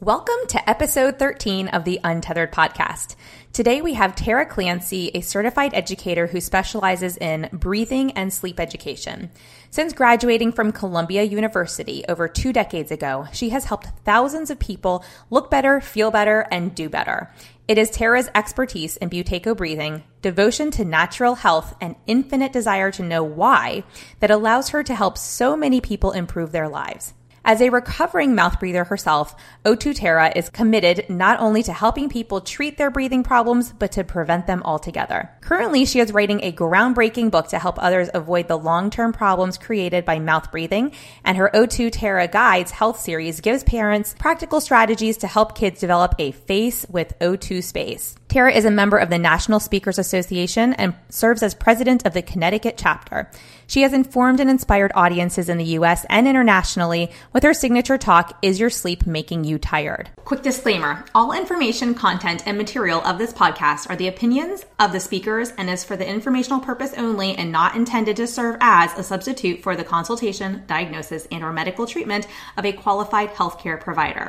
Welcome to episode 13 of the Untethered podcast. Today we have Tara Clancy, a certified educator who specializes in breathing and sleep education. Since graduating from Columbia University over two decades ago, she has helped thousands of people look better, feel better, and do better. It is Tara's expertise in Buteyko breathing, devotion to natural health, and infinite desire to know why that allows her to help so many people improve their lives. As a recovering mouth breather herself, O2 Tara is committed not only to helping people treat their breathing problems, but to prevent them altogether. Currently, she is writing a groundbreaking book to help others avoid the long-term problems created by mouth breathing, and her O2 Tara Guides health series gives parents practical strategies to help kids develop a face with O2 space. Tara is a member of the National Speakers Association and serves as president of the Connecticut chapter. She has informed and inspired audiences in the US and internationally with her signature talk, Is Your Sleep Making You Tired? Quick disclaimer all information, content, and material of this podcast are the opinions of the speakers and is for the informational purpose only and not intended to serve as a substitute for the consultation, diagnosis, and or medical treatment of a qualified healthcare provider.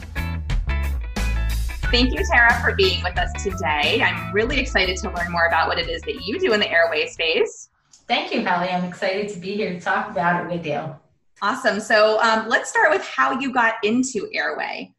Thank you, Tara, for being with us today. I'm really excited to learn more about what it is that you do in the airway space. Thank you, Hallie. I'm excited to be here to talk about it with you. Awesome. So um, let's start with how you got into airway.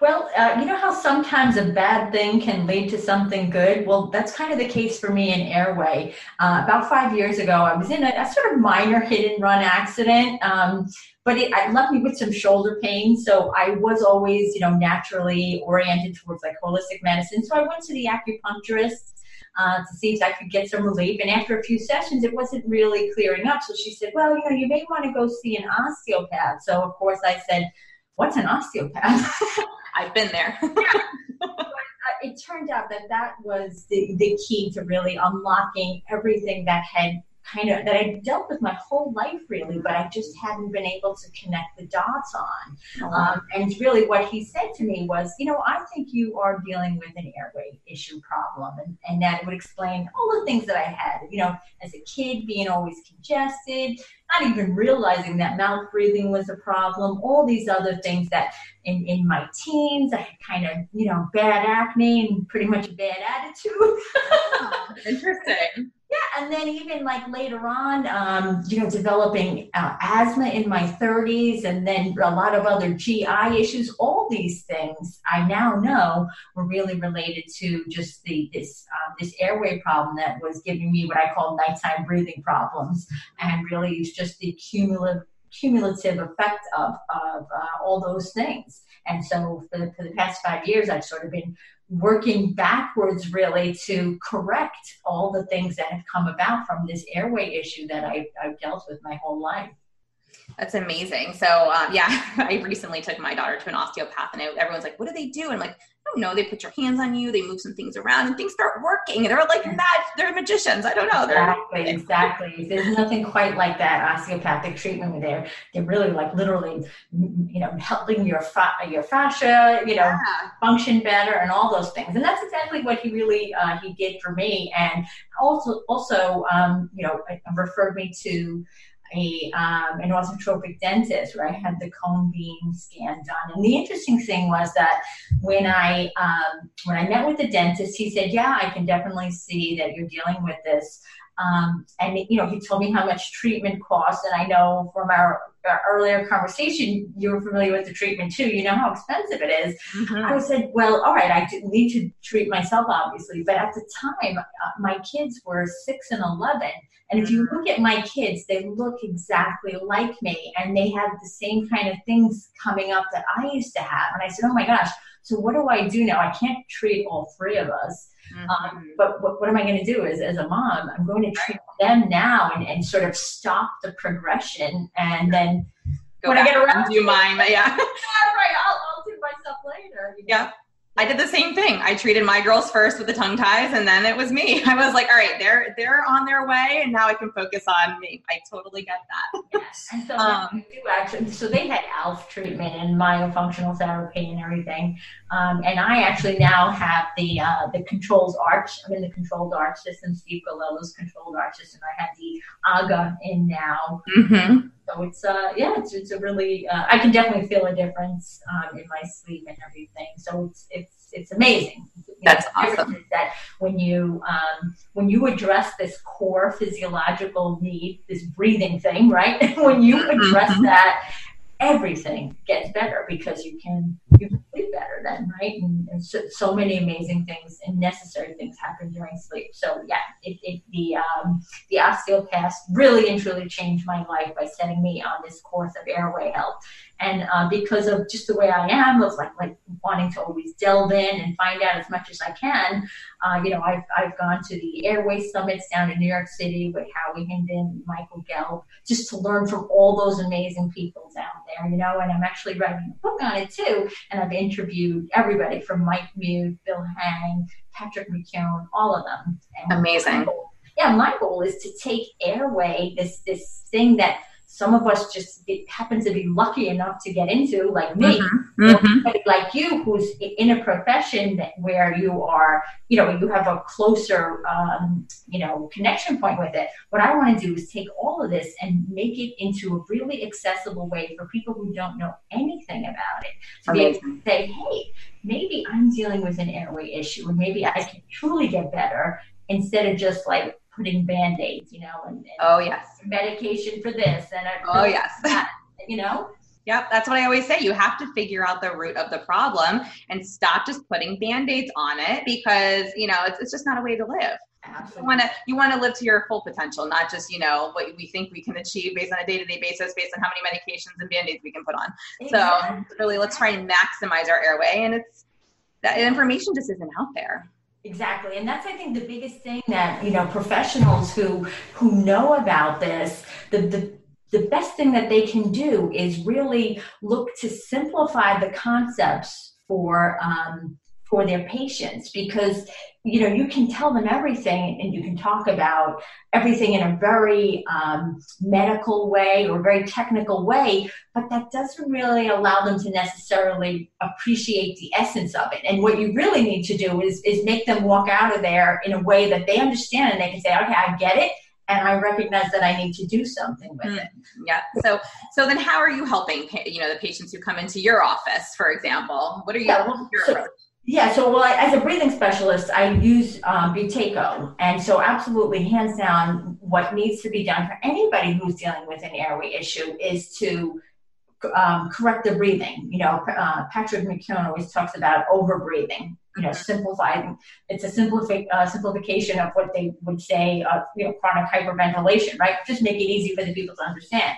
Well, uh, you know how sometimes a bad thing can lead to something good? Well, that's kind of the case for me in airway. Uh, about five years ago, I was in a, a sort of minor hit and run accident. Um, but it, it, left me with some shoulder pain. So I was always, you know, naturally oriented towards like holistic medicine. So I went to the acupuncturist uh, to see if I could get some relief. And after a few sessions, it wasn't really clearing up. So she said, well, you know, you may want to go see an osteopath. So of course I said, what's an osteopath? I've been there. it turned out that that was the, the key to really unlocking everything that had kind of that I dealt with my whole life really, but I just hadn't been able to connect the dots on. Oh. Um, and really, what he said to me was, you know, I think you are dealing with an airway issue problem, and, and that would explain all the things that I had. You know, as a kid, being always congested, not even realizing that mouth breathing was a problem, all these other things that in, in my teens, I had kind of, you know, bad acne and pretty much a bad attitude. oh, interesting. Yeah, and then even like later on, um, you know, developing uh, asthma in my 30s, and then a lot of other GI issues. All these things I now know were really related to just the this uh, this airway problem that was giving me what I call nighttime breathing problems, and really it's just the cumulative cumulative effect of of uh, all those things. And so for the, for the past five years, I've sort of been working backwards really to correct all the things that have come about from this airway issue that I, have dealt with my whole life. That's amazing. So, um, yeah, I recently took my daughter to an osteopath, and everyone's like, "What do they do?" And I'm like, don't know. They put your hands on you, they move some things around, and things start working. They're like mad. They're magicians. I don't know. They're exactly, exactly. There's nothing quite like that osteopathic treatment there. They're really like literally, you know, helping your fa- your fascia, you know, yeah. function better and all those things. And that's exactly what he really uh, he did for me. And also, also, um, you know, referred me to a um, an orthotropic dentist where I had the cone beam scan done. And the interesting thing was that when I um, when I met with the dentist, he said, "Yeah, I can definitely see that you're dealing with this." Um, and you know, he told me how much treatment costs, and I know from our, our, earlier conversation, you were familiar with the treatment too. You know how expensive it is. Mm-hmm. I said, "Well, all right, I need to treat myself, obviously, but at the time, uh, my kids were six and eleven, and if you mm-hmm. look at my kids, they look exactly like me, and they have the same kind of things coming up that I used to have. And I said, "Oh my gosh." So what do I do now? I can't treat all three of us. Um, mm-hmm. Um, but what, what, am I going to do as, as a mom? I'm going to treat them now and, and sort of stop the progression. And then Go when I get around to mine, yeah. yeah, right. I'll, I'll do my myself later. You know? Yeah. I did the same thing. I treated my girls first with the tongue ties, and then it was me. I was like, "All right, they're they're on their way, and now I can focus on me." I totally get that. Yes, and so um, do actually. So they had ALF treatment and myofunctional therapy and everything, um, and I actually now have the uh, the controls arch. I'm in the controlled arch system. Steve Galella's controlled arch system. I have the AGA in now. Mm-hmm. So it's uh yeah it's it's a really uh, I can definitely feel a difference um, in my sleep and everything. So it's it's it's amazing. You That's know, awesome. That when you um, when you address this core physiological need, this breathing thing, right? when you address mm-hmm. that everything gets better because you can you can sleep better then, right? And, and so, so, many amazing things and necessary things happen during sleep. So yeah, it, it, the um, the osteopath really and truly changed my life by setting me on this course of airway health. And uh, because of just the way I am, of like like wanting to always delve in and find out as much as I can, uh, you know, I've, I've gone to the airway summits down in New York City with Howie Hindin, Michael Gelb, just to learn from all those amazing people down there, you know, and I'm actually writing a book on it too. And I've interviewed everybody from Mike Mew, Bill Hang, Patrick McKeown, all of them. And Amazing. yeah, my goal is to take airway, this this thing that some of us just happen to be lucky enough to get into, like me, mm-hmm. Mm-hmm. like you, who's in a profession that, where you are, you know, you have a closer, um, you know, connection point with it. What I want to do is take all of this and make it into a really accessible way for people who don't know anything about it to Amazing. be able to say, hey, maybe I'm dealing with an airway issue, and maybe I can truly get better instead of just like putting band-aids, you know, and, and oh yes, medication for this and oh yes, that, you know. Yep, that's what I always say. You have to figure out the root of the problem and stop just putting band-aids on it because, you know, it's, it's just not a way to live. Absolutely. You want to you want to live to your full potential, not just you know what we think we can achieve based on a day to day basis, based on how many medications and band aids we can put on. Exactly. So really, let's try and maximize our airway, and it's that information just isn't out there. Exactly. And that's I think the biggest thing that, you know, professionals who who know about this, the the the best thing that they can do is really look to simplify the concepts for um, for their patients because you know you can tell them everything and you can talk about everything in a very um, medical way or very technical way but that doesn't really allow them to necessarily appreciate the essence of it and what you really need to do is is make them walk out of there in a way that they understand and they can say okay i get it and I recognize that I need to do something with it. Mm, yeah. So, so then, how are you helping? You know, the patients who come into your office, for example. What are you? Yeah, well, so, yeah, so well, as a breathing specialist, I use um, Buteyko, and so absolutely, hands down, what needs to be done for anybody who's dealing with an airway issue is to um, correct the breathing. You know, uh, Patrick McKeown always talks about over breathing. You know, simplifying. It's a simplifi- uh, simplification of what they would say, uh, you know, chronic hyperventilation, right? Just make it easy for the people to understand.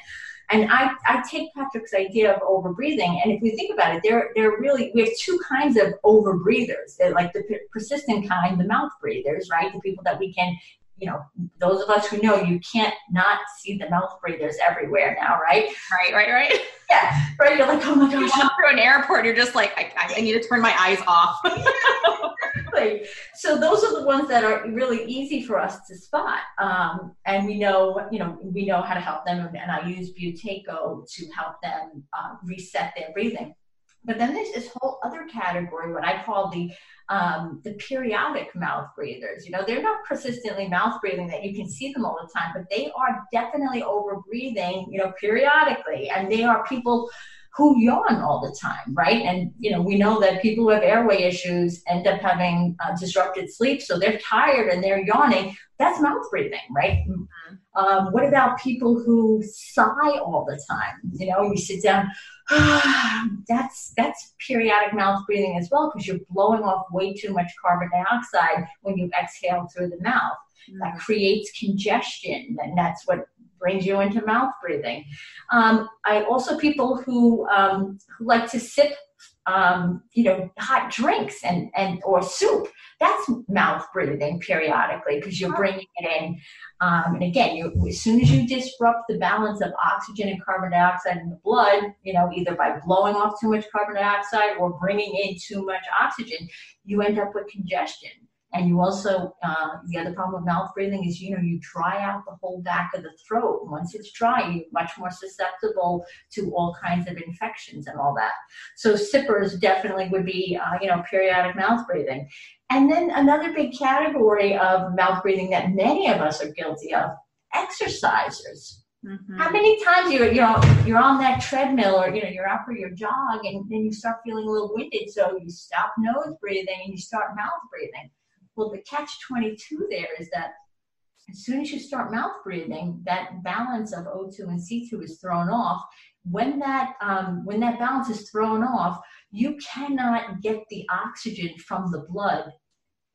And I, I take Patrick's idea of overbreathing, and if we think about it, there, there really we have two kinds of overbreathers. Like the persistent kind, the mouth breathers, right? The people that we can, you know, those of us who know you can't not see the mouth breathers everywhere now, right? Right, right, right. Yeah, right. You're like, oh my gosh. You walk through an airport, you're just like, I, I need to turn my eyes off. exactly. So those are the ones that are really easy for us to spot, um, and we know, you know, we know how to help them. And I use Buteyko to help them uh, reset their breathing. But then there's this whole other category, what I call the um, the periodic mouth breathers. You know, they're not persistently mouth breathing that you can see them all the time, but they are definitely over breathing, you know, periodically. And they are people who yawn all the time, right? And you know, we know that people who have airway issues end up having uh, disrupted sleep, so they're tired and they're yawning. That's mouth breathing, right? Um, what about people who sigh all the time? You know, you sit down. that's that's periodic mouth breathing as well because you're blowing off way too much carbon dioxide when you exhale through the mouth. Mm-hmm. That creates congestion, and that's what brings you into mouth breathing. Um, I also people who um, who like to sip um, you know, hot drinks and, and or soup. That's mouth breathing periodically because you're bringing it in. Um, and again, you, as soon as you disrupt the balance of oxygen and carbon dioxide in the blood, you know, either by blowing off too much carbon dioxide or bringing in too much oxygen, you end up with congestion. And you also, uh, the other problem with mouth breathing is, you know, you dry out the whole back of the throat. Once it's dry, you're much more susceptible to all kinds of infections and all that. So sippers definitely would be, uh, you know, periodic mouth breathing. And then another big category of mouth breathing that many of us are guilty of, exercisers. Mm-hmm. How many times you you know you're on that treadmill or you know you're out for your jog and then you start feeling a little winded, so you stop nose breathing and you start mouth breathing. Well, the catch 22 there is that as soon as you start mouth breathing, that balance of O2 and C2 is thrown off. When that um, when that balance is thrown off, you cannot get the oxygen from the blood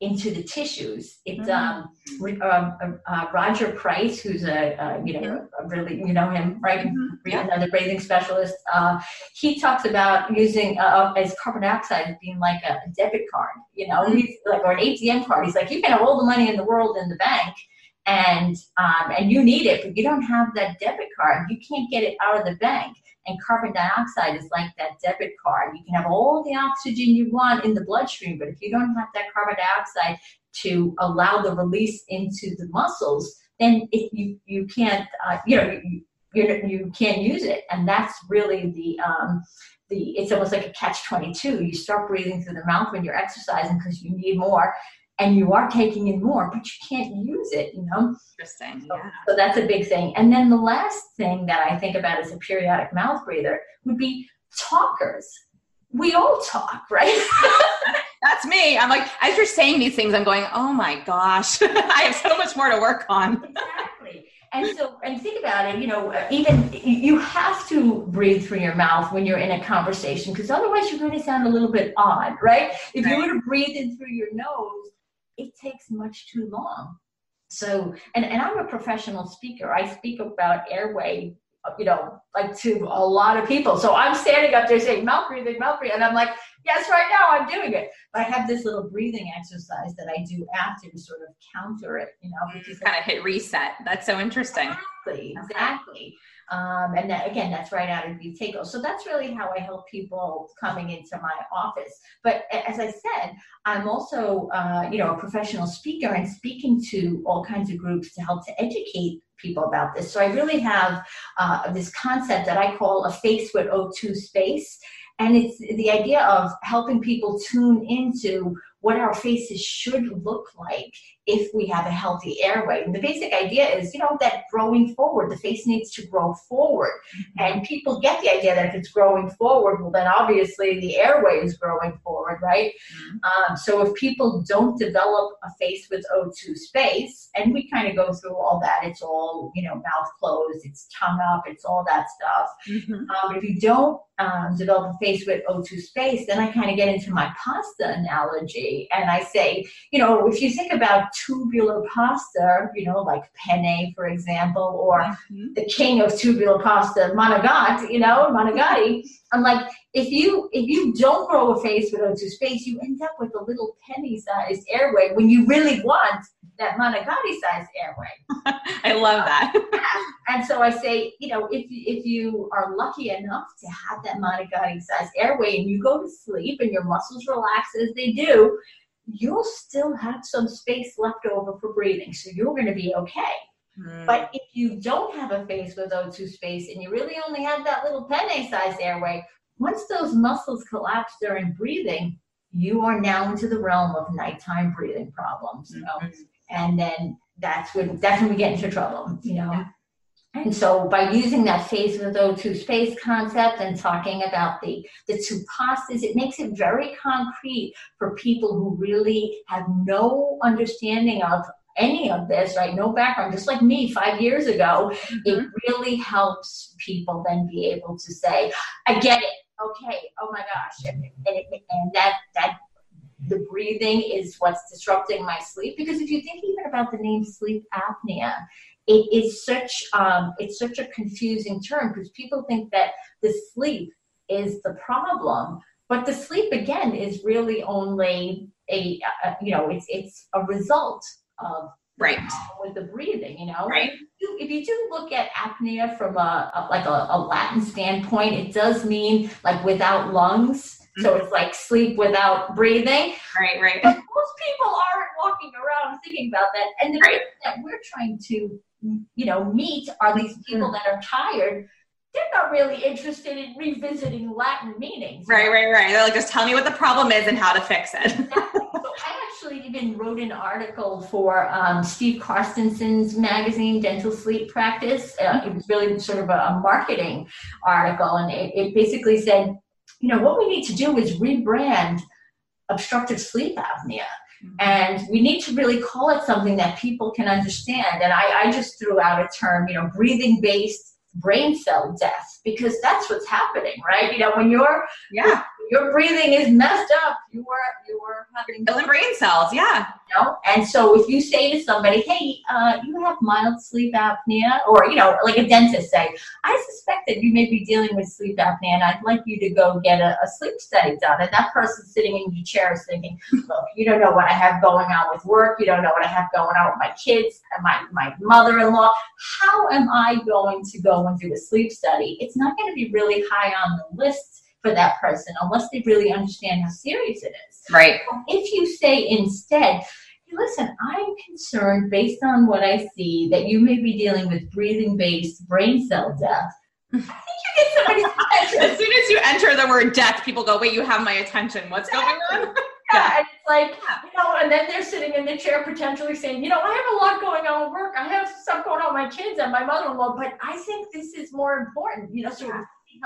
into the tissues. It's mm-hmm. um, uh, uh, Roger Price, who's a, a you know a really you know him right, mm-hmm. Yeah. another breathing specialist. Uh, he talks about using uh, uh, as carbon dioxide being like a, a debit card, you know, mm-hmm. like or an ATM card. He's like, you can have all the money in the world in the bank. And um, and you need it, but you don't have that debit card. You can't get it out of the bank. And carbon dioxide is like that debit card. You can have all the oxygen you want in the bloodstream, but if you don't have that carbon dioxide to allow the release into the muscles, then if you you can't uh, you know you, you you can't use it, and that's really the um, the it's almost like a catch 22 you start breathing through the mouth when you're exercising because you need more and you are taking in more, but you can't use it, you know? Interesting. So, yeah. so that's a big thing. And then the last thing that I think about as a periodic mouth breather would be talkers. We all talk, right? that's me. I'm like, as you're saying these things, I'm going, oh my gosh, I have so much more to work on. And so, and think about it, you know, uh, even you have to breathe through your mouth when you're in a conversation because otherwise you're going to sound a little bit odd, right? If right. you were to breathe in through your nose, it takes much too long. So, and, and I'm a professional speaker. I speak about airway, you know, like to a lot of people. So I'm standing up there saying mouth breathing, mouth breathing. And I'm like, yes, right now I'm doing it. But I have this little breathing exercise that I do after to sort of counter it, you know, because kind of hit reset. That's so interesting. Exactly, exactly. Um, and that, again, that's right out of Buteyko. So that's really how I help people coming into my office. But as I said, I'm also, uh, you know, a professional speaker and speaking to all kinds of groups to help to educate people about this. So I really have uh, this concept that I call a face with O2 space. And it's the idea of helping people tune into what our faces should look like if we have a healthy airway. And the basic idea is, you know, that growing forward, the face needs to grow forward. Mm-hmm. And people get the idea that if it's growing forward, well, then obviously the airway is growing forward, right? Mm-hmm. Um, so if people don't develop a face with O2 space, and we kind of go through all that, it's all, you know, mouth closed, it's tongue up, it's all that stuff. Mm-hmm. Um, if you don't um, develop a face with O2 space, then I kind of get into my pasta analogy. And I say, you know, if you think about tubular pasta, you know, like penne, for example, or mm-hmm. the king of tubular pasta, Manigat, you know, manicotti. I'm like, if you if you don't grow a face with O2 space, you end up with a little penny-sized airway when you really want that manicotti-sized airway. I love that. and so I say, you know, if if you are lucky enough to have that manicotti-sized airway and you go to sleep and your muscles relax as they do, you'll still have some space left over for breathing. So you're going to be okay. Mm. But if you don't have a face with O2 space and you really only have that little penne sized airway, once those muscles collapse during breathing, you are now into the realm of nighttime breathing problems. You know? Mm-hmm. And then that's when that's when we get into trouble, you know. Yeah. And so by using that phase with O2 space concept and talking about the, the two pastas, it makes it very concrete for people who really have no understanding of any of this, right? No background, just like me five years ago. Mm-hmm. It really helps people then be able to say, I get it. Okay. Oh my gosh. And, and, and that, that the breathing is what's disrupting my sleep. Because if you think even about the name sleep apnea, it is such um, it's such a confusing term because people think that the sleep is the problem but the sleep again is really only a, a you know it's it's a result of right. with the breathing you know? Right. If you, if you do look at apnea from a, a like a, a, latin standpoint it does mean like without lungs mm-hmm. so it's like sleep without breathing. Right right. But most people aren't walking around thinking about that and the right. that we're trying to you know meet are these people mm-hmm. that are tired they're not really interested in revisiting Latin meanings. Right, right, right. They're like, just tell me what the problem is and how to fix it. exactly. So I actually even wrote an article for um, Steve Carstensen's magazine, Dental Sleep Practice. Uh, it was really sort of a, a marketing article, and it, it basically said, you know, what we need to do is rebrand obstructive sleep apnea. And we need to really call it something that people can understand. And I, I just threw out a term, you know, breathing based brain cell death because that's what's happening, right? You know, when you're yeah your breathing is messed up, you are you are having killing brain cells, yeah. You know? And so if you say to somebody, "Hey, uh, you have mild sleep apnea," or you know, like a dentist say, "I suspect that you may be dealing with sleep apnea, and I'd like you to go get a, a sleep study done," and that person sitting in your chair is thinking, "Look, you don't know what I have going on with work. You don't know what I have going on with my kids and my my mother-in-law. How am I going to go and do a sleep study? It's not going to be really high on the list." For that person unless they really understand how serious it is. Right. If you say instead, hey, listen, I'm concerned based on what I see that you may be dealing with breathing based brain cell death. I think you get somebody's attention. As soon as you enter the word death, people go, wait, you have my attention. What's going on? Yeah, and it's like, you know, and then they're sitting in the chair potentially saying, you know, I have a lot going on at work. I have stuff going on with my kids and my mother in law, but I think this is more important, you know, so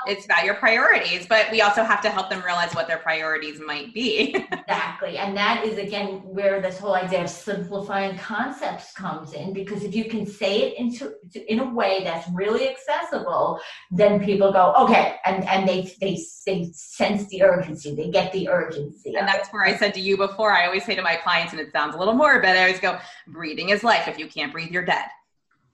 it's about your priorities, but we also have to help them realize what their priorities might be. exactly. And that is again where this whole idea of simplifying concepts comes in because if you can say it into in a way that's really accessible, then people go, okay, and, and they they they sense the urgency, they get the urgency. And that's where I said to you before, I always say to my clients, and it sounds a little morbid, I always go, breathing is life. If you can't breathe, you're dead.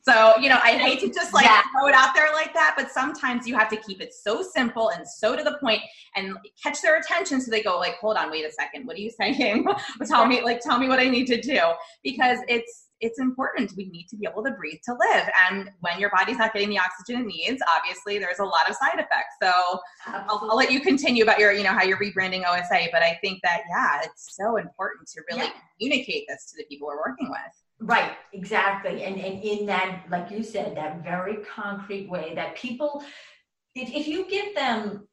So, you know, I hate to just like yeah. throw it out there like that, but sometimes you have to keep it so simple and so to the point and catch their attention so they go like, hold on, wait a second. What are you saying? tell me, like, tell me what I need to do because it's, it's important. We need to be able to breathe to live. And when your body's not getting the oxygen it needs, obviously there's a lot of side effects. So I'll, I'll, let you continue about your, you know, how you're rebranding OSA. But I think that, yeah, it's so important to really yeah. communicate this to the people we're working with. Right, exactly. And and in that, like you said, that very concrete way that people if, if you give them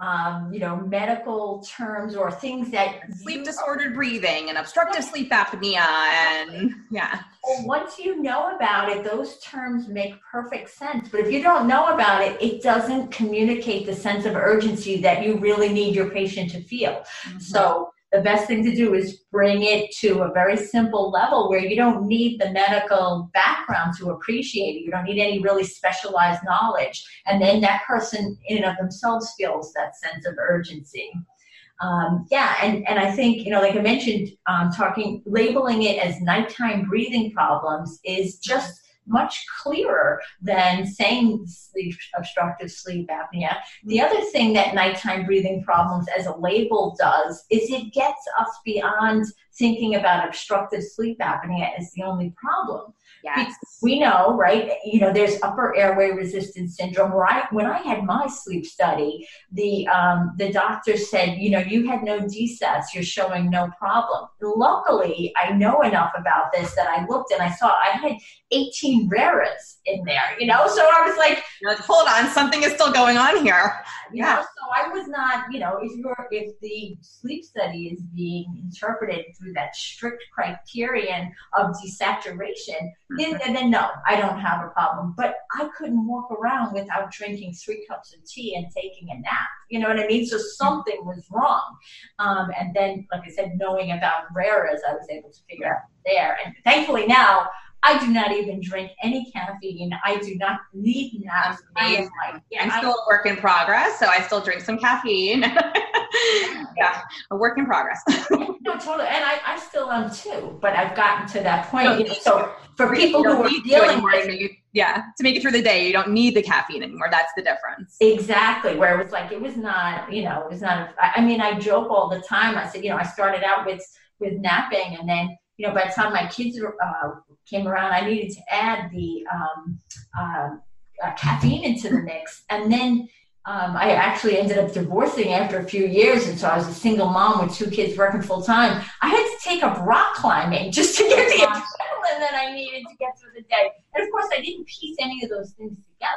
um, you know, medical terms or things that sleep disordered breathing and obstructive sleep apnea and yeah. Well, once you know about it, those terms make perfect sense. But if you don't know about it, it doesn't communicate the sense of urgency that you really need your patient to feel. Mm-hmm. So the best thing to do is bring it to a very simple level where you don't need the medical background to appreciate it. You don't need any really specialized knowledge. And then that person in and of themselves feels that sense of urgency. Um, yeah, and, and I think, you know, like I mentioned, um, talking, labeling it as nighttime breathing problems is just much clearer than saying sleep, obstructive sleep apnea. The mm-hmm. other thing that nighttime breathing problems as a label does is it gets us beyond thinking about obstructive sleep apnea as the only problem. Yes. We know, right? You know, there's upper airway resistance syndrome. Where I, when I had my sleep study, the um, the doctor said, you know, you had no DSATs, you're showing no problem. Luckily, I know enough about this that I looked and I saw I had 18 RERAs in there. You know, so I was like, hold on, something is still going on here. Yeah. Know, so I was not, you know, if you're if the sleep study is being interpreted through that strict criterion of desaturation then, then no, I don't have a problem. But I couldn't walk around without drinking three cups of tea and taking a nap. You know what I mean? So something was wrong. Um, and then, like I said, knowing about RERAs, I was able to figure out there. And thankfully now, I do not even drink any caffeine. I do not need naps. I am like, yeah, I'm still a work in progress, so I still drink some caffeine. yeah, a work in progress. no, totally. And I, I still am too, but I've gotten to that point. No, you know, so for people who are dealing with yeah, to make it through the day, you don't need the caffeine anymore. That's the difference. Exactly. Where it was like, it was not, you know, it was not, I mean, I joke all the time. I said, you know, I started out with, with napping and then, you know, by the time my kids uh, came around, I needed to add the um, uh, uh, caffeine into the mix. And then um, I actually ended up divorcing after a few years, and so I was a single mom with two kids working full time. I had to take up rock climbing just to get the adrenaline that I needed to get through the day. And of course, I didn't piece any of those things together.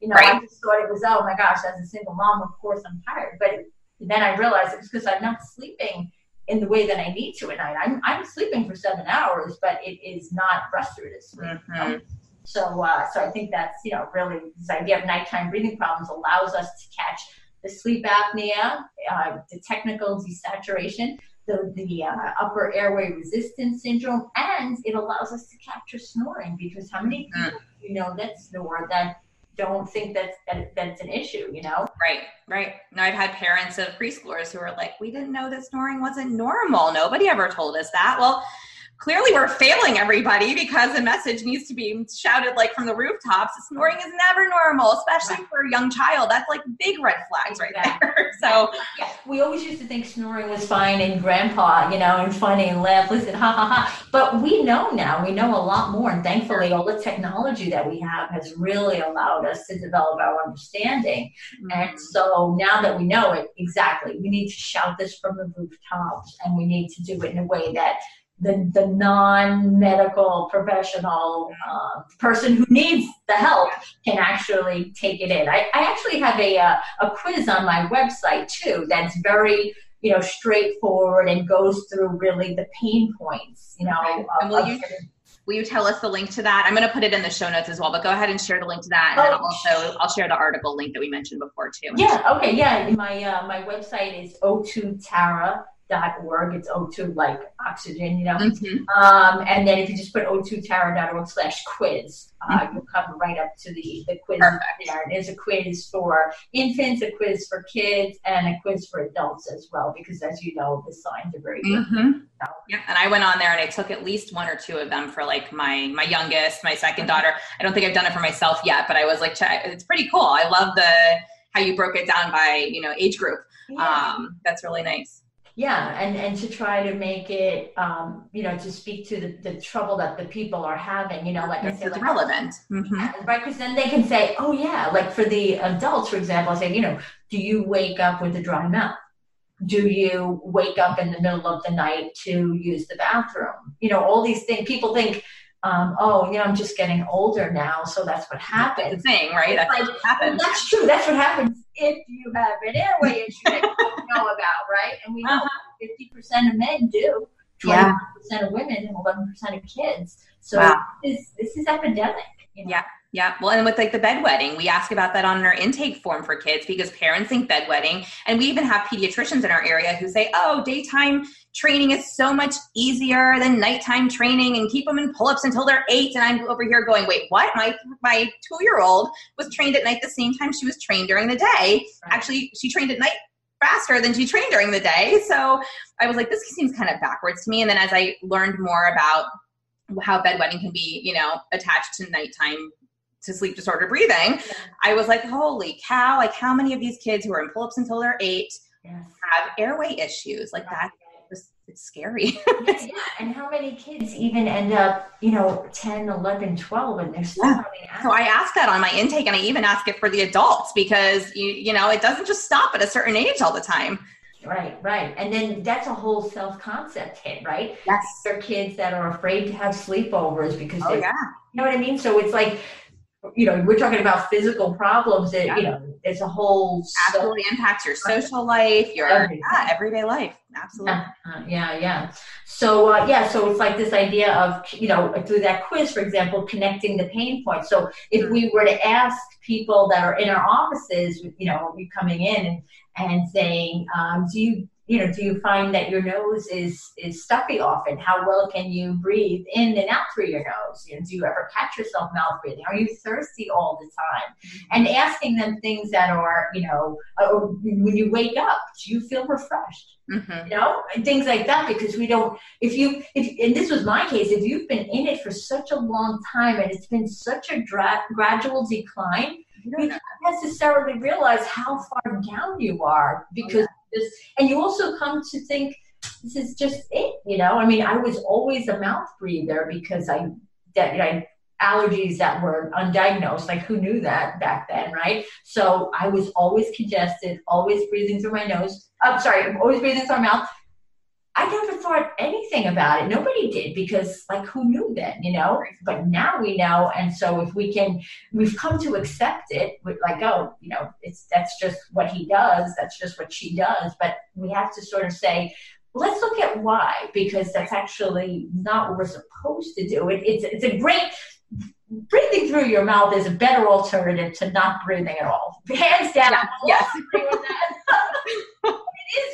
You know, right. I just thought it was, oh my gosh, as a single mom, of course I'm tired. But then I realized it was because I'm not sleeping in the way that I need to at night. I'm, I'm sleeping for seven hours, but it is not restorative sleep. Mm-hmm. You know? So, uh, so I think that's you know really this idea of nighttime breathing problems allows us to catch the sleep apnea, uh, the technical desaturation, the the uh, upper airway resistance syndrome, and it allows us to capture snoring because how many people mm. you know that snore that don't think that's that, that's an issue, you know? Right, right. Now I've had parents of preschoolers who are like, "We didn't know that snoring wasn't normal. Nobody ever told us that." Well clearly we're failing everybody because a message needs to be shouted like from the rooftops. Snoring is never normal, especially for a young child. That's like big red flags right there. so yeah, we always used to think snoring was fine and grandpa, you know, and funny and laugh, listen, ha ha ha. But we know now, we know a lot more. And thankfully all the technology that we have has really allowed us to develop our understanding. Mm-hmm. And so now that we know it exactly, we need to shout this from the rooftops and we need to do it in a way that the, the non-medical professional uh, person who needs the help can actually take it in. I, I actually have a, uh, a quiz on my website too that's very you know straightforward and goes through really the pain points. You know, and will you will you tell us the link to that? I'm going to put it in the show notes as well, but go ahead and share the link to that, and oh, then I'll also I'll share the article link that we mentioned before too. Yeah. Okay. Yeah. My uh, my website is O2 Tara o2tara.org. It's O2 like oxygen, you know. Mm-hmm. Um, and then if you just put o2tara.org slash quiz, uh, mm-hmm. you'll come right up to the, the quiz Perfect. there. There's a quiz for infants, a quiz for kids, and a quiz for adults as well, because as you know, the signs are very good. Mm-hmm. So. Yeah, and I went on there and I took at least one or two of them for like my my youngest, my 2nd mm-hmm. daughter. I don't think I've done it for myself yet, but I was like, it's pretty cool. I love the how you broke it down by you know age group. Yeah. Um, that's really nice yeah and and to try to make it um you know to speak to the, the trouble that the people are having you know like it's i said like, relevant mm-hmm. right because then they can say oh yeah like for the adults for example i say you know do you wake up with a dry mouth do you wake up in the middle of the night to use the bathroom you know all these things people think um, oh, you know, I'm just getting older now, so that's what happens. That's the thing, right? That's like, what happens. That's true. That's what happens if you have an airway issue that you don't know about, right? And we know uh-huh. 50% of men do, 25% yeah. of women, and 11% of kids. So wow. this, this is epidemic. You know? Yeah. Yeah. Well, and with like the bedwetting, we ask about that on our intake form for kids because parents think bedwetting. And we even have pediatricians in our area who say, oh, daytime training is so much easier than nighttime training and keep them in pull-ups until they're eight. And I'm over here going, wait, what? My, my two-year-old was trained at night the same time she was trained during the day. Right. Actually, she trained at night faster than she trained during the day. So I was like, this seems kind of backwards to me. And then as I learned more about how bedwetting can be, you know, attached to nighttime to sleep disorder breathing, yeah. I was like, holy cow, like how many of these kids who are in pull-ups until they're eight yes. have airway issues? Like right. that it's scary. yeah, and how many kids even end up, you know, 10, 11, 12 and they're still yeah. So I ask that on my intake and I even ask it for the adults because you you know, it doesn't just stop at a certain age all the time. Right, right. And then that's a whole self concept hit, right? Yes. There are kids that are afraid to have sleepovers because oh, they, yeah. you know what I mean? So it's like you know, we're talking about physical problems that, yeah. you know, it's a whole absolutely so, impacts your social life, your yeah, everyday life. Absolutely. Yeah, uh, yeah, yeah. So uh, yeah, so it's like this idea of you know through that quiz, for example, connecting the pain points. So if we were to ask people that are in our offices, you know, we coming in and and saying, um, do you you know, do you find that your nose is is stuffy often? How well can you breathe in and out through your nose? You know, do you ever catch yourself mouth breathing? Are you thirsty all the time? Mm-hmm. And asking them things that are, you know, uh, when you wake up, do you feel refreshed? Mm-hmm. You know, and things like that because we don't. If you, if and this was my case, if you've been in it for such a long time and it's been such a dra- gradual decline, you don't necessarily realize how far down you are because and you also come to think this is just it. You know, I mean, I was always a mouth breather because I that you know, allergies that were undiagnosed. Like who knew that back then, right? So I was always congested, always breathing through my nose. I'm sorry, I'm always breathing through my mouth. I never thought anything about it. Nobody did because, like, who knew then, you know? But now we know, and so if we can, we've come to accept it. Like, oh, you know, it's that's just what he does. That's just what she does. But we have to sort of say, let's look at why, because that's actually not what we're supposed to do. It, it's it's a great breathing through your mouth is a better alternative to not breathing at all. Hands down. Yeah, yes.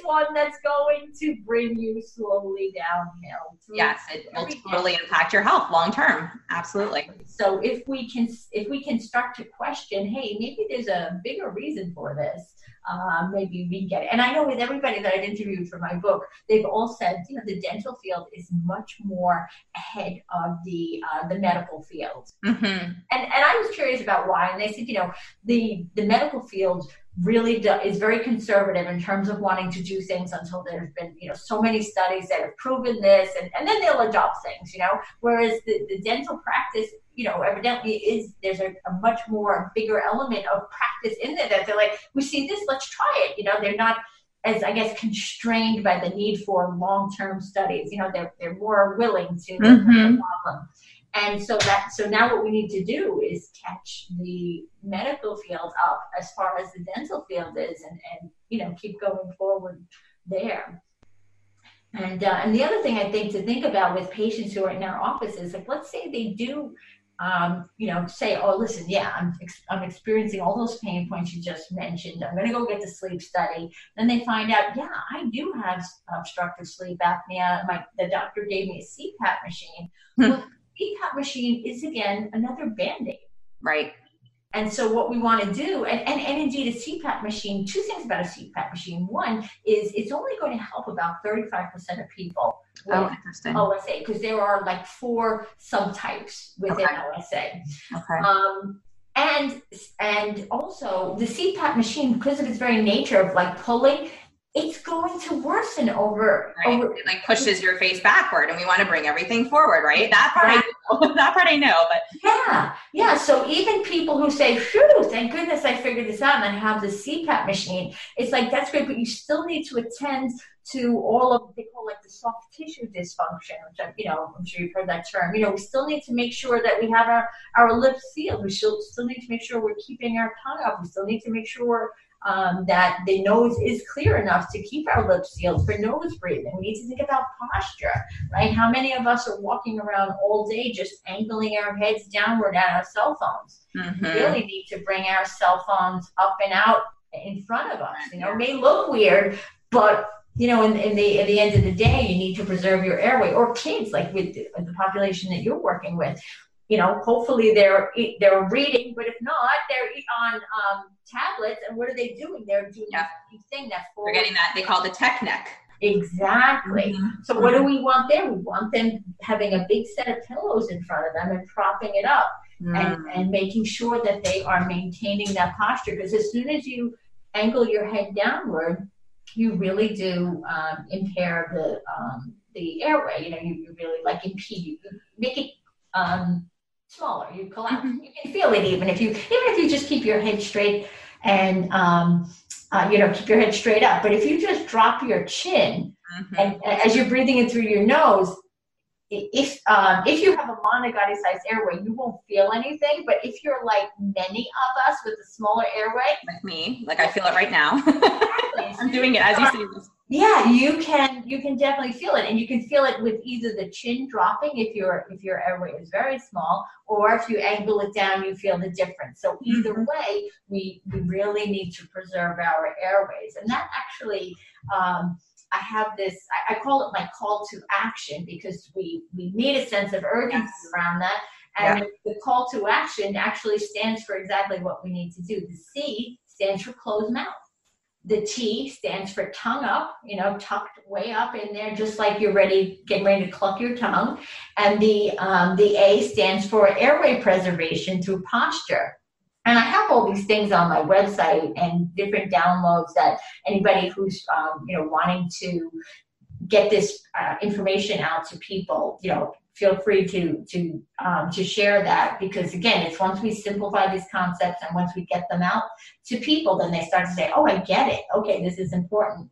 one that's going to bring you slowly downhill. Yes, it will totally impact your health long term. Absolutely. So if we can if we can start to question, hey, maybe there's a bigger reason for this. Uh, maybe we get it. And I know with everybody that I've interviewed for my book, they've all said, you know, the dental field is much more ahead of the uh, the medical field. Mm-hmm. And and I was curious about why, and they said, you know, the the medical field really do, is very conservative in terms of wanting to do things until there's been you know so many studies that have proven this and, and then they'll adopt things you know whereas the, the dental practice you know evidently is there's a, a much more bigger element of practice in there that they're like we see this let's try it you know they're not as I guess constrained by the need for long term studies. You know, they're they're more willing to mm-hmm. the problem. And so that so now what we need to do is catch the medical field up as far as the dental field is, and and you know keep going forward there. And uh, and the other thing I think to think about with patients who are in our offices, like let's say they do. Um, you know, say, oh, listen, yeah, I'm, ex- I'm experiencing all those pain points you just mentioned. I'm going to go get the sleep study. Then they find out, yeah, I do have obstructive sleep apnea. My the doctor gave me a CPAP machine. Hmm. Well, CPAP machine is again another band-aid. Right. And so what we want to do, and, and, and indeed a CPAP machine, two things about a CPAP machine. One is it's only going to help about 35% of people with oh, interesting. OSA because there are like four subtypes within okay. OSA. Okay. Um, and and also the CPAP machine, because of its very nature of like pulling, it's going to worsen over, right. over it like pushes your face backward and we want to bring everything forward right that part I know. that part I know but yeah yeah so even people who say phew thank goodness I figured this out and I have the CPAP machine it's like that's great but you still need to attend to all of they call like the soft tissue dysfunction, which I'm, you know, I'm sure you've heard that term. You know, we still need to make sure that we have our, our lips sealed. We still still need to make sure we're keeping our tongue up. We still need to make sure um, that the nose is clear enough to keep our lips sealed for nose breathing. We need to think about posture, right? How many of us are walking around all day just angling our heads downward at our cell phones? Mm-hmm. We really need to bring our cell phones up and out in front of us. You know, it may look weird, but you know, in, in the at the end of the day, you need to preserve your airway. Or kids, like with the, the population that you're working with, you know, hopefully they're they're reading, but if not, they're on um, tablets. And what are they doing? They're doing yeah. the thing that they're getting that they call the tech neck. Exactly. Mm-hmm. So what do we want there? We want them having a big set of pillows in front of them and propping it up mm. and, and making sure that they are maintaining that posture. Because as soon as you angle your head downward, you really do um, impair the um, the airway. You know, you, you really like impede, you make it um, smaller. You collapse. Mm-hmm. You can feel it even if you even if you just keep your head straight and um, uh, you know keep your head straight up. But if you just drop your chin mm-hmm. and as you're breathing in through your nose, if um, if you have a manicotti sized airway, you won't feel anything. But if you're like many of us with a smaller airway, like me, like I feel it right now. I'm doing it as you see this yeah you can you can definitely feel it and you can feel it with either the chin dropping if your if your airway is very small or if you angle it down you feel the difference so either mm-hmm. way we we really need to preserve our airways and that actually um, I have this, I, I, call it my call to action because we, we need a sense of urgency yes. around that. And yeah. the call to action actually stands for exactly what we need to do. The C stands for closed mouth. The T stands for tongue up, you know, tucked way up in there, just like you're ready, getting ready to cluck your tongue. And the um, the A stands for airway preservation through posture. And I have all these things on my website and different downloads that anybody who's um, you know wanting to get this uh, information out to people, you know, feel free to to um, to share that because again, it's once we simplify these concepts and once we get them out to people, then they start to say, "Oh, I get it. Okay, this is important."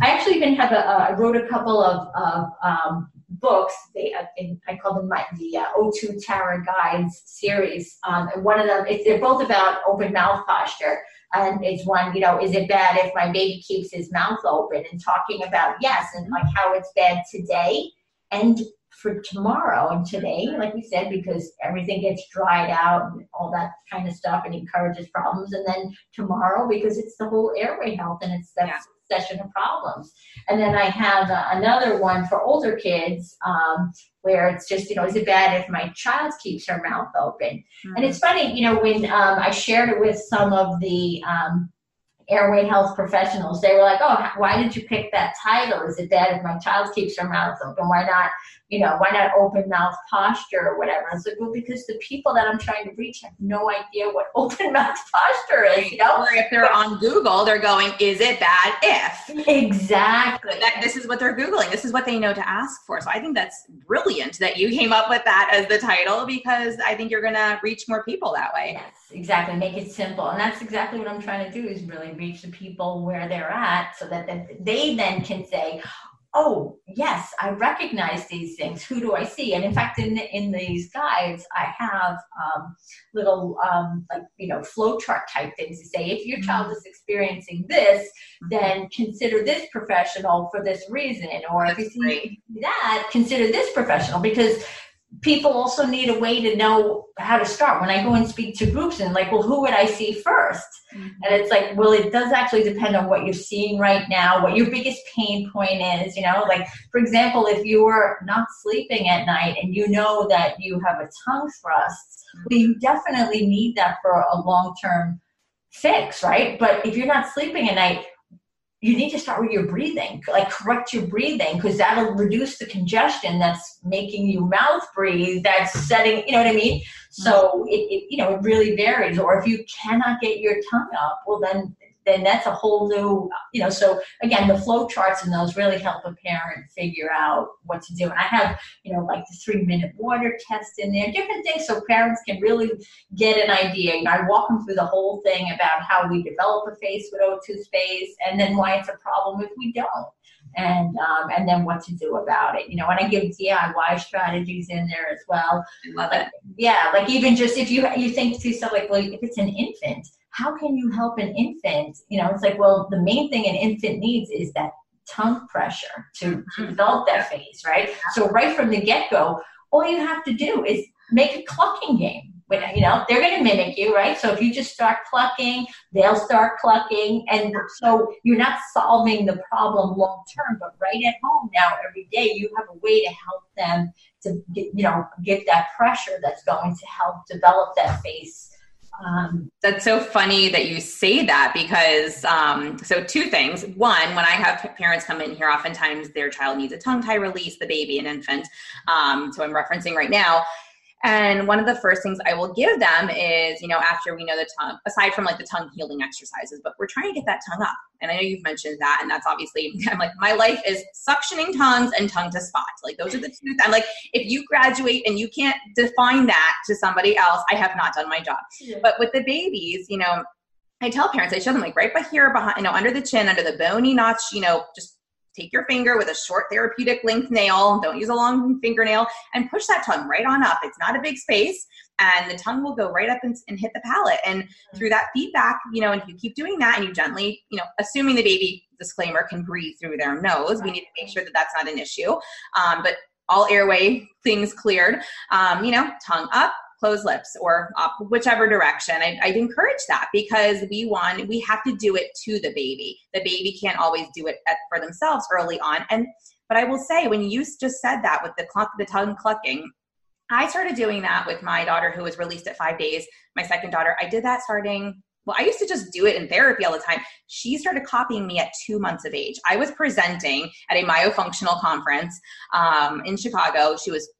I actually even have a uh, wrote a couple of, of um, books. They uh, I call them my the uh, O2 Tara Guides series. Um, and one of them, they're both about open mouth posture. And it's one, you know, is it bad if my baby keeps his mouth open and talking about yes and like how it's bad today and for tomorrow and today, like we said, because everything gets dried out and all that kind of stuff and encourages problems. And then tomorrow, because it's the whole airway health and it's that yeah. session of problems. And then I have uh, another one for older kids um, where it's just, you know, is it bad if my child keeps her mouth open? Mm-hmm. And it's funny, you know, when um, I shared it with some of the um, airway health professionals, they were like, "Oh, why did you pick that title? Is it bad if my child keeps her mouth open? Why not you know, why not open mouth posture or whatever? I was like, well, because the people that I'm trying to reach have no idea what open mouth posture is, you know? Or if they're on Google, they're going, is it bad if? Exactly. That, this is what they're Googling. This is what they know to ask for. So I think that's brilliant that you came up with that as the title because I think you're going to reach more people that way. Yes, exactly. Make it simple. And that's exactly what I'm trying to do is really reach the people where they're at so that they then can say, oh yes i recognize these things who do i see and in fact in in these guides i have um, little um, like you know flow chart type things to say if your child mm-hmm. is experiencing this mm-hmm. then consider this professional for this reason or if you see that consider this professional because people also need a way to know how to start. When I go and speak to groups and like, well, who would I see 1st mm-hmm. And it's like, well, it does actually depend on what you're seeing right now, what your biggest pain point is, you know, like for example, if you're not sleeping at night and you know that you have a tongue thrust, mm-hmm. well, you definitely need that for a long-term fix, right? But if you're not sleeping at night, you need to start with your breathing, like correct your breathing, because that'll reduce the congestion that's making you mouth breathe. That's setting, you know what I mean? So it, it, you know, it really varies. Or if you cannot get your tongue up, well, then then that's a whole new, you know, so again, the flow charts and those really help a parent figure out what to do. And I have, you know, like the three minute water test in there, different things so parents can really get an idea. You know, I walk them through the whole thing about how we develop a face with O2 space and then why it's a problem if we don't and um, and then what to do about it. You know, and I give DIY strategies in there as well. I love like, it. Yeah, like even just if you you think to yourself like, well, if it's an infant, how can you help an infant? You know, it's like, well, the main thing an infant needs is that tongue pressure to, mm-hmm. to develop that face, right? So right from the get go, all you have to do is make a clucking game. You know, they're going to mimic you, right? So if you just start clucking, they'll start clucking. And so you're not solving the problem long term, but right at home now, every day, you have a way to help them to get, you know, get that pressure that's going to help develop that face um, That's so funny that you say that because, um, so two things. One, when I have parents come in here, oftentimes their child needs a tongue tie release, the baby, an infant. Um, so I'm referencing right now. And one of the first things I will give them is, you know, after we know the tongue, aside from like the tongue healing exercises, but we're trying to get that tongue up. And I know you've mentioned that, and that's obviously, I'm like, my life is suctioning tongues and tongue to spot. Like, those are the two. I'm like, if you graduate and you can't define that to somebody else, I have not done my job. Yeah. But with the babies, you know, I tell parents, I show them like right by here, behind, you know, under the chin, under the bony notch, you know, just take your finger with a short therapeutic length nail, don't use a long fingernail, and push that tongue right on up. It's not a big space, and the tongue will go right up and, and, hit the palate. And through that feedback, you know, and if you keep doing that and you gently, you know, assuming the baby, disclaimer, can breathe through their nose, we need to make sure that that's not an issue. Um, but all airway things cleared, um, you know, tongue up, closed lips or up whichever direction. I, I'd encourage that because we want, we have to do it to the baby. The baby can't always do it at, for themselves early on. And, but I will say, when you just said that with the, cluck, the tongue clucking, I started doing that with my daughter who was released at five days. My second daughter, I did that starting well, I used to just do it in therapy all the time. She started copying me at two months of age. I was presenting at a myofunctional conference um, in Chicago. She was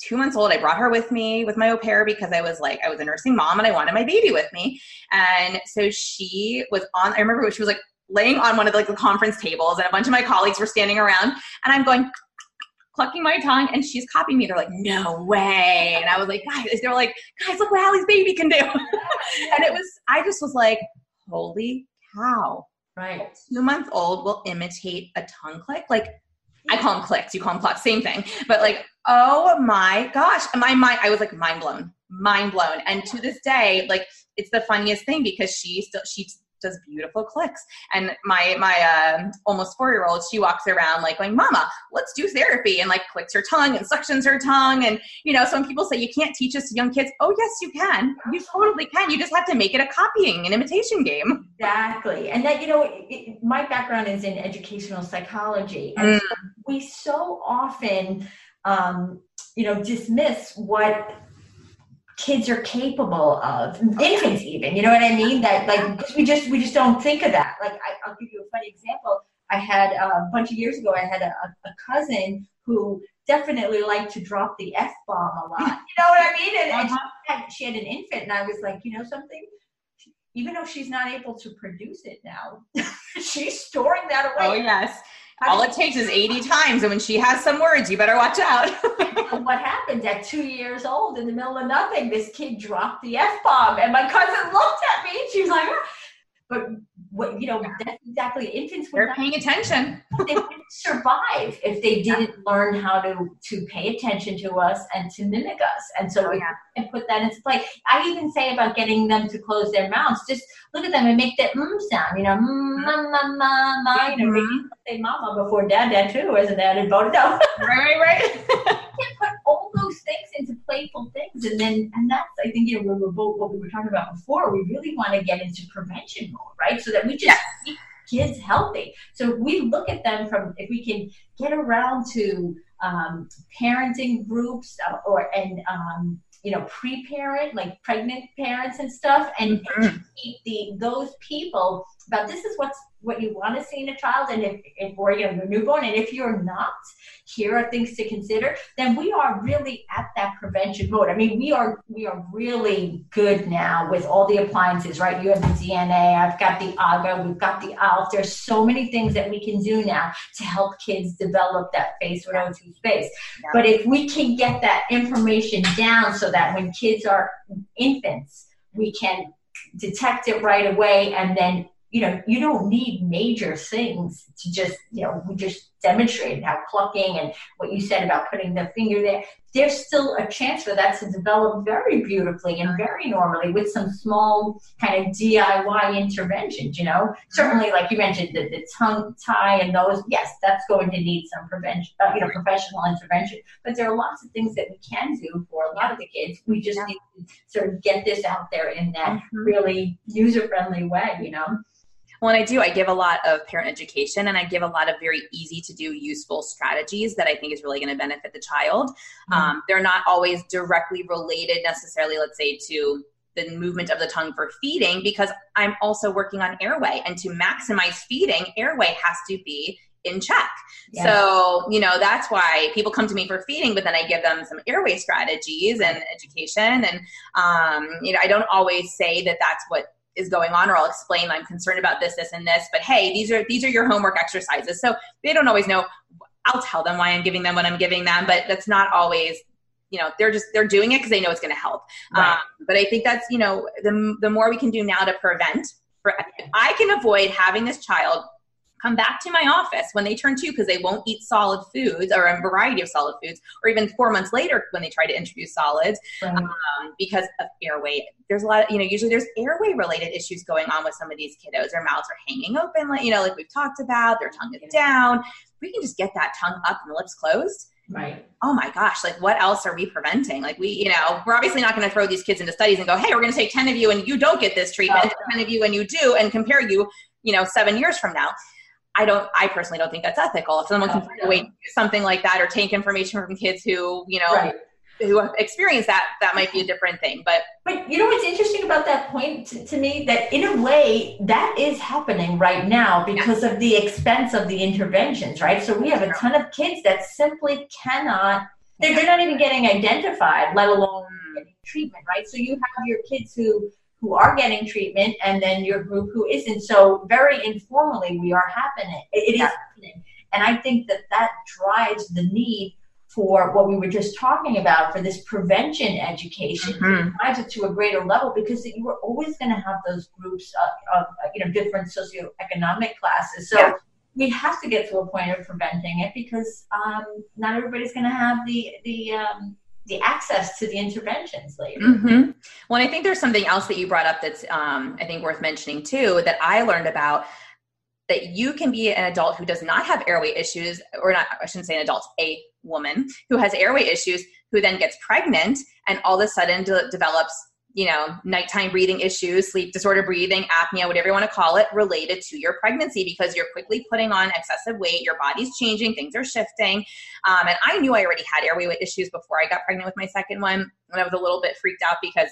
two months old. I brought her with me with my au pair because I was like, I was a nursing mom and I wanted my baby with me. And so she was on, I remember she was like laying on one of the, like the conference tables and a bunch of my colleagues were standing around and I'm going, clucking my tongue and she's copying me. They're like, no way. And I was like, guys, they're like, guys, look what Hallie's baby can do. and it was, I just was like, holy cow. Right. Two month old will imitate a tongue click. Like, I call them clicks, you call them clucks, same thing. But like, oh my gosh, my mind, I was like mind blown, mind blown. And to this day, like, it's the funniest thing because she still, she does beautiful clicks. And my my uh, almost four year old, she walks around like going, "Mama, let's do therapy," and like clicks her tongue and suctions her tongue. And you know, some people say you can't teach this to young kids. Oh yes, you can. You totally can. You just have to make it a copying and imitation game. Exactly. And that you know, it, my background is in educational psychology, and mm. we so often. Um, you know, dismiss what kids are capable of infants even you know what i mean? That like we just we just don't think of that. Like I, will give you a funny example. I had uh, a bunch of years ago i had a, a cousin who definitely liked to drop the f-bomb a lot. You know what i mean? And, uh-huh. she, had, she had an infant and i was like you know something? Even though she's not able to produce it now she's storing that away. Oh yes all it takes is 80 times, and when she has some words, you better watch out. what happened at two years old in the middle of nothing? This kid dropped the F bomb, and my cousin looked at me she was like, ah. but what you know that's exactly infants they're paying attention they wouldn't survive if they didn't learn how to to pay attention to us and to mimic us and so oh, we yeah. and put that into play i even say about getting them to close their mouths just look at them and make that mm sound you know mm, ma, ma, ma, ma, you know mm-hmm. say mama before dad dad too as an added bonus no. right right right those things into playful things. And then, and that's, I think, you know, we were both, what we were talking about before, we really want to get into prevention mode, right? So that we just keep kids healthy. So if we look at them from, if we can get around to um, parenting groups uh, or, and, um, you know, pre-parent, like pregnant parents and stuff, and mm-hmm. the those people about this is what's what you want to see in a child and if, if or you know, a newborn and if you're not here are things to consider then we are really at that prevention mode. I mean we are we are really good now with all the appliances right? You have the dna i've got the AGGA we've got the alf there's so many things that we can do now to help kids develop that face 102 space. Yeah. but if we can get that information down so that when kids are infants we can detect it right away and then you know, you don't need major things to just, you know, we just demonstrated how clucking and what you said about putting the finger there, there's still a chance for that to develop very beautifully and very normally with some small kind of DIY interventions, you know. Certainly, like you mentioned, the, the tongue tie and those, yes, that's going to need some prevention, uh, you know, professional intervention. But there are lots of things that we can do for a lot of the kids. We just need to sort of get this out there in that mm-hmm. really user friendly way, you know. Well, and I do. I give a lot of parent education and I give a lot of very easy to do, useful strategies that I think is really going to benefit the child. Mm-hmm. Um, they're not always directly related necessarily, let's say, to the movement of the tongue for feeding because I'm also working on airway. And to maximize feeding, airway has to be in check. Yes. So, you know, that's why people come to me for feeding, but then I give them some airway strategies and education. And, um, you know, I don't always say that that's what is going on or I'll explain I'm concerned about this, this, and this. But hey, these are these are your homework exercises. So they don't always know. I'll tell them why I'm giving them what I'm giving them, but that's not always you know they're just they're doing it because they know it's going to help right. um, but i think that's you know the, the more we can do now to prevent for, i can avoid having this child come back to my office when they turn two because they won't eat solid foods or a variety of solid foods, or even four months later when they try to introduce solids right. um, because of airway. There's a lot of, you know, usually there's airway related issues going on with some of these kiddos. Their mouths are hanging open, like, you know, like we've talked about, their tongue is down. We can just get that tongue up and the lips closed. Right oh my gosh, like what else are we preventing? Like we, you know, we're obviously not going to throw these kids into studies and go, hey, we're going to take 10 of you and you don't get this treatment, oh. 10 of you and you do, and compare you, you know, seven years from now. I don't, I personally don't think that's ethical. If someone can find a way to do something like that or take information from kids who, you know, right who have experienced that, that might be a different thing. But but you know what's interesting about that point to, to me that in a way that is happening right now because yeah. of the expense of the interventions, right? So we have a ton of kids that simply cannot. They're, they're not even getting identified, let alone mm. treatment, right? So you have your kids who who are getting treatment and then your group who isn't. So very informally, we are happening. It, it yeah. is happening. And I think that that drives the need for what we were just talking about for this prevention education mm-hmm. drives it to a greater level because you are always going to have those groups of, of, you know different socioeconomic classes so yeah. we have to get to a point of preventing it because um, not everybody's going to have the the um, the access to the interventions later. Mm-hmm. Well, I think there's something else that you brought up that's um, I think worth mentioning too that I learned about that you can be an adult who does not have airway issues, or not, I shouldn't say an adult, a woman who has airway issues, who then gets pregnant and all of a sudden de- develops, you know, nighttime breathing issues, sleep disorder breathing, apnea, whatever you want to call it, related to your pregnancy because you're quickly putting on excessive weight, your body's changing, things are shifting. Um, and I knew I already had airway issues before I got pregnant with my second one. And I was a little bit freaked out because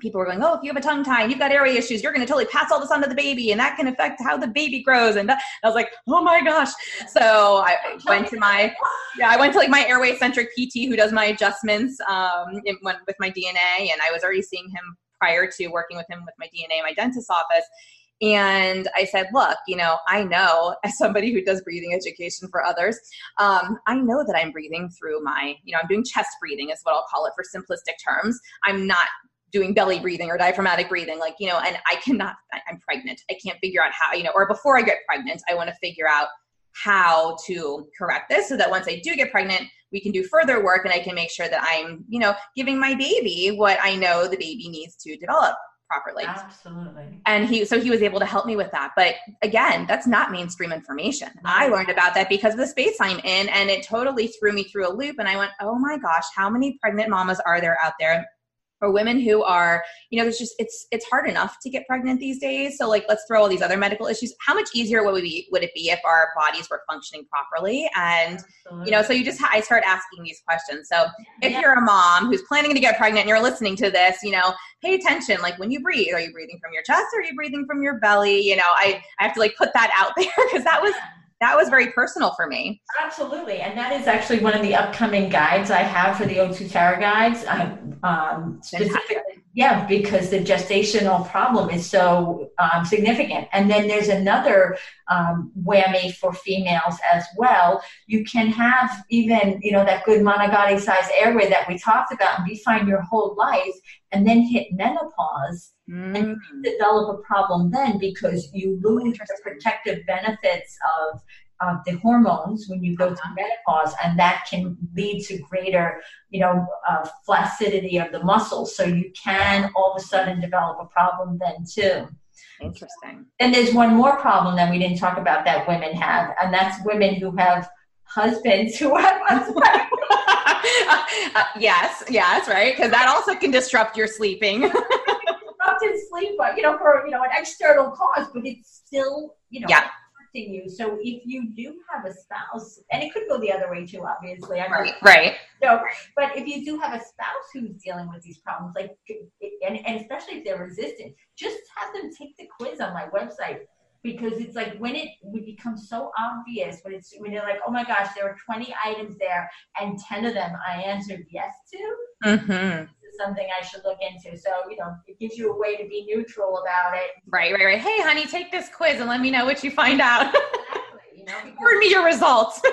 people were going, oh, if you have a tongue tie and you've got airway issues, you're going to totally pass all this on to the baby, and that can affect how the baby grows. And I was like, oh my gosh. So I went to my, yeah, I went to like my airway centric PT who does my adjustments um, with my DNA, and I was already seeing him prior to working with him with my DNA in my dentist's office. And I said, look, you know, I know as somebody who does breathing education for others, um, I know that I'm breathing through my, you know, I'm doing chest breathing, is what I'll call it for simplistic terms. I'm not doing belly breathing or diaphragmatic breathing like you know and i cannot i'm pregnant. I can't figure out how you know or before i get pregnant i want to figure out how to correct this so that once i do get pregnant we can do further work and i can make sure that i'm you know giving my baby what i know the baby needs to develop properly. Absolutely. And he so he was able to help me with that. But again that's not mainstream information. I learned about that because of the space i'm in and it totally threw me through a loop and i went oh my gosh how many pregnant mamas are there out there or women who are you know there's just it's it's hard enough to get pregnant these days so like let's throw all these other medical issues how much easier would it be would it be if our bodies were functioning properly and Absolutely. you know so you just i start asking these questions so if yeah. you're a mom who's planning to get pregnant and you're listening to this you know pay attention like when you breathe are you breathing from your chest or are you breathing from your belly you know i i have to like put that out there because that was that was very personal for me. Absolutely. And that is actually one of the upcoming guides I have for the O2 Tara guides. Um, specifically, yeah, because the gestational problem is so um, significant. And then there's another um, whammy for females as well. You can have even, you know, that good manicotti size airway that we talked about and be fine your whole life and then hit menopause mm. and develop a problem then because you lose the protective benefits of of the hormones when you go uh-huh. through menopause, and that can lead to greater, you know, uh, flaccidity of the muscles. So you can all of a sudden develop a problem then too. Interesting. And there's one more problem that we didn't talk about that women have, and that's women who have husbands who have uh, yes, yes, right, because that also can disrupt your sleeping. in sleep, but you know, for you know an external cause, but it's still you know yeah. You. So if you do have a spouse, and it could go the other way too, obviously. I right, right. So, but if you do have a spouse who's dealing with these problems, like, and, and especially if they're resistant, just have them take the quiz on my website because it's like when it would become so obvious when it's when you're like oh my gosh there were 20 items there and 10 of them i answered yes to mm-hmm. Something i should look into. So you know it gives you a way to be neutral about it. Right right right. Hey honey take this quiz and let me know what you find out. Exactly, you know forward me your results.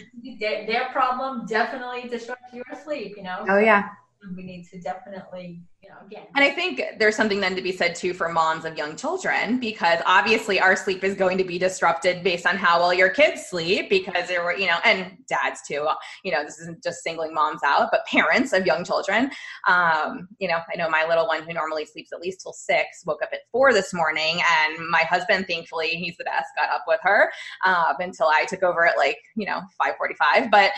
Yeah. Their, their problem definitely disrupts your sleep you know? Oh yeah we need to definitely you know again. And i think there's something then to be said too for moms of young children because obviously our sleep is going to be disrupted based on how well your kids sleep because there were you know and dads too. You know this isn't just singling moms out but parents of young children. Um, you know i know my little one who normally sleeps at least till six woke up at four this morning and my husband thankfully he's the best got up with her uh, until i took over at like you know 545 but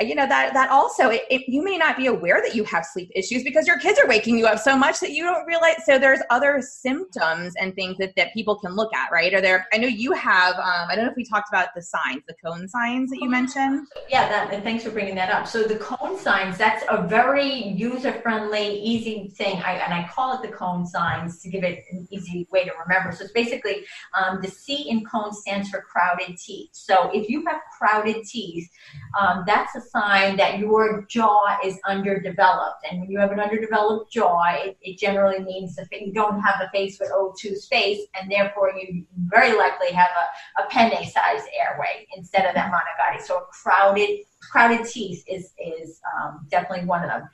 you know that that also it, it, you may not be aware that you have sleep issues because your kids are waking you up so much that you don't realize so there's other symptoms and things that, that people can look at right? Are there i know you have um, i don't know if we talked about the signs the cone signs that you mentioned. Yeah that, and thanks for bringing that up. So the cone signs that's a very user friendly easy thing. I, and i call it the cone signs to give it an easy way to remember. So it's basically um, the c in cone stands for crowded teeth so if you have crowded teeth um, that's a sign that your jaw is underdeveloped. And when you have an underdeveloped jaw, it, it generally means that you don't have a face with O2 space, and therefore you very likely have a, a penne-sized airway instead of that manicotti. So crowded crowded teeth is is um, definitely one of them.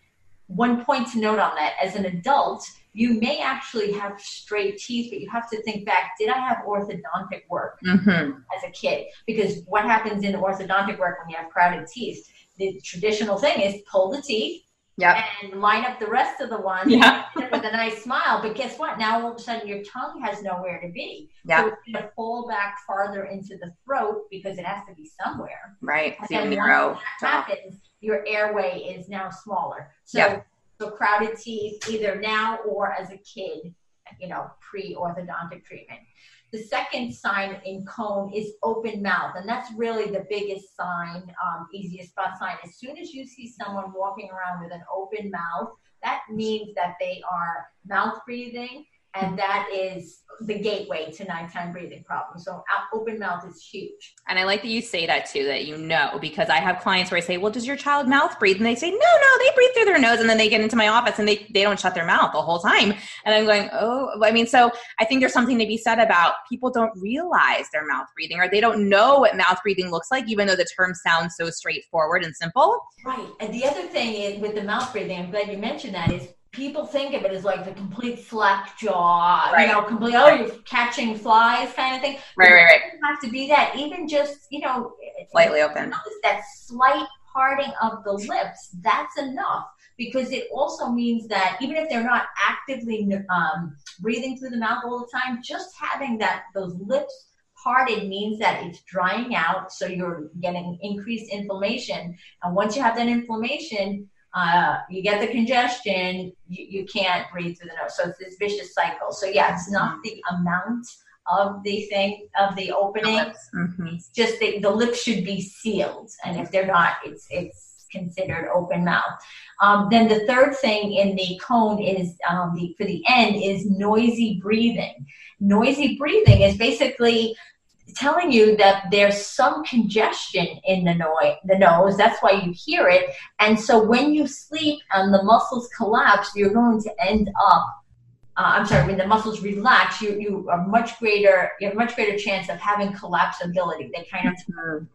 One point to note on that: as an adult, you may actually have straight teeth, but you have to think back, did I have orthodontic work mm-hmm. as a kid? Because what happens in orthodontic work when you have crowded teeth? the traditional thing is pull the teeth yep. and line up the rest of the ones yep. with a nice smile. But guess what? Now all of a sudden your tongue has nowhere to be. Yep. So it's going to fall back farther into the throat because it has to be somewhere. Right. And then once that happens, your airway is now smaller. So, yep. So crowded teeth either now or as a kid, you know, pre-orthodontic treatment. The second sign in cone is open mouth, and that's really the biggest sign, um, easiest spot sign. As soon as you see someone walking around with an open mouth, that means that they are mouth breathing and that is the gateway to nighttime breathing problems. So open mouth is huge. And I like that you say that too, that you know, because I have clients where I say, well, does your child mouth breathe? And they say, no, no, they breathe through their nose. And then they get into my office and they, they don't shut their mouth the whole time. And I'm going, oh, I mean, so I think there's something to be said about people don't realize their mouth breathing or they don't know what mouth breathing looks like, even though the term sounds so straightforward and simple. Right. And the other thing is with the mouth breathing, I'm glad you mentioned that, is people think of it as like the complete slack jaw, right. you know, complete, oh, you're catching flies kind of thing. Right, right, right. It doesn't have to be that. Even just, you know, slightly open. That slight parting of the lips, that's enough because it also means that even if they're not actively um, breathing through the mouth all the time, just having that those lips parted means that it's drying out, so you're getting increased inflammation. And once you have that inflammation, uh, you get the congestion, you, you can't breathe through the nose. So it's this vicious cycle. So yeah, it's not the amount of the thing of the opening. Mm-hmm. It's just the, the lips should be sealed, and if they're not, it's it's considered open mouth. Um, then the third thing in the cone is um, the for the end is noisy breathing. Noisy breathing is basically telling you that there's some congestion in the, no- the nose. That's why you hear it. And so when you sleep and the muscles collapse, you're going to end up. Uh, I'm sorry. When the muscles relax, you you are much greater. You have a much greater chance of having collapsibility. They kind of term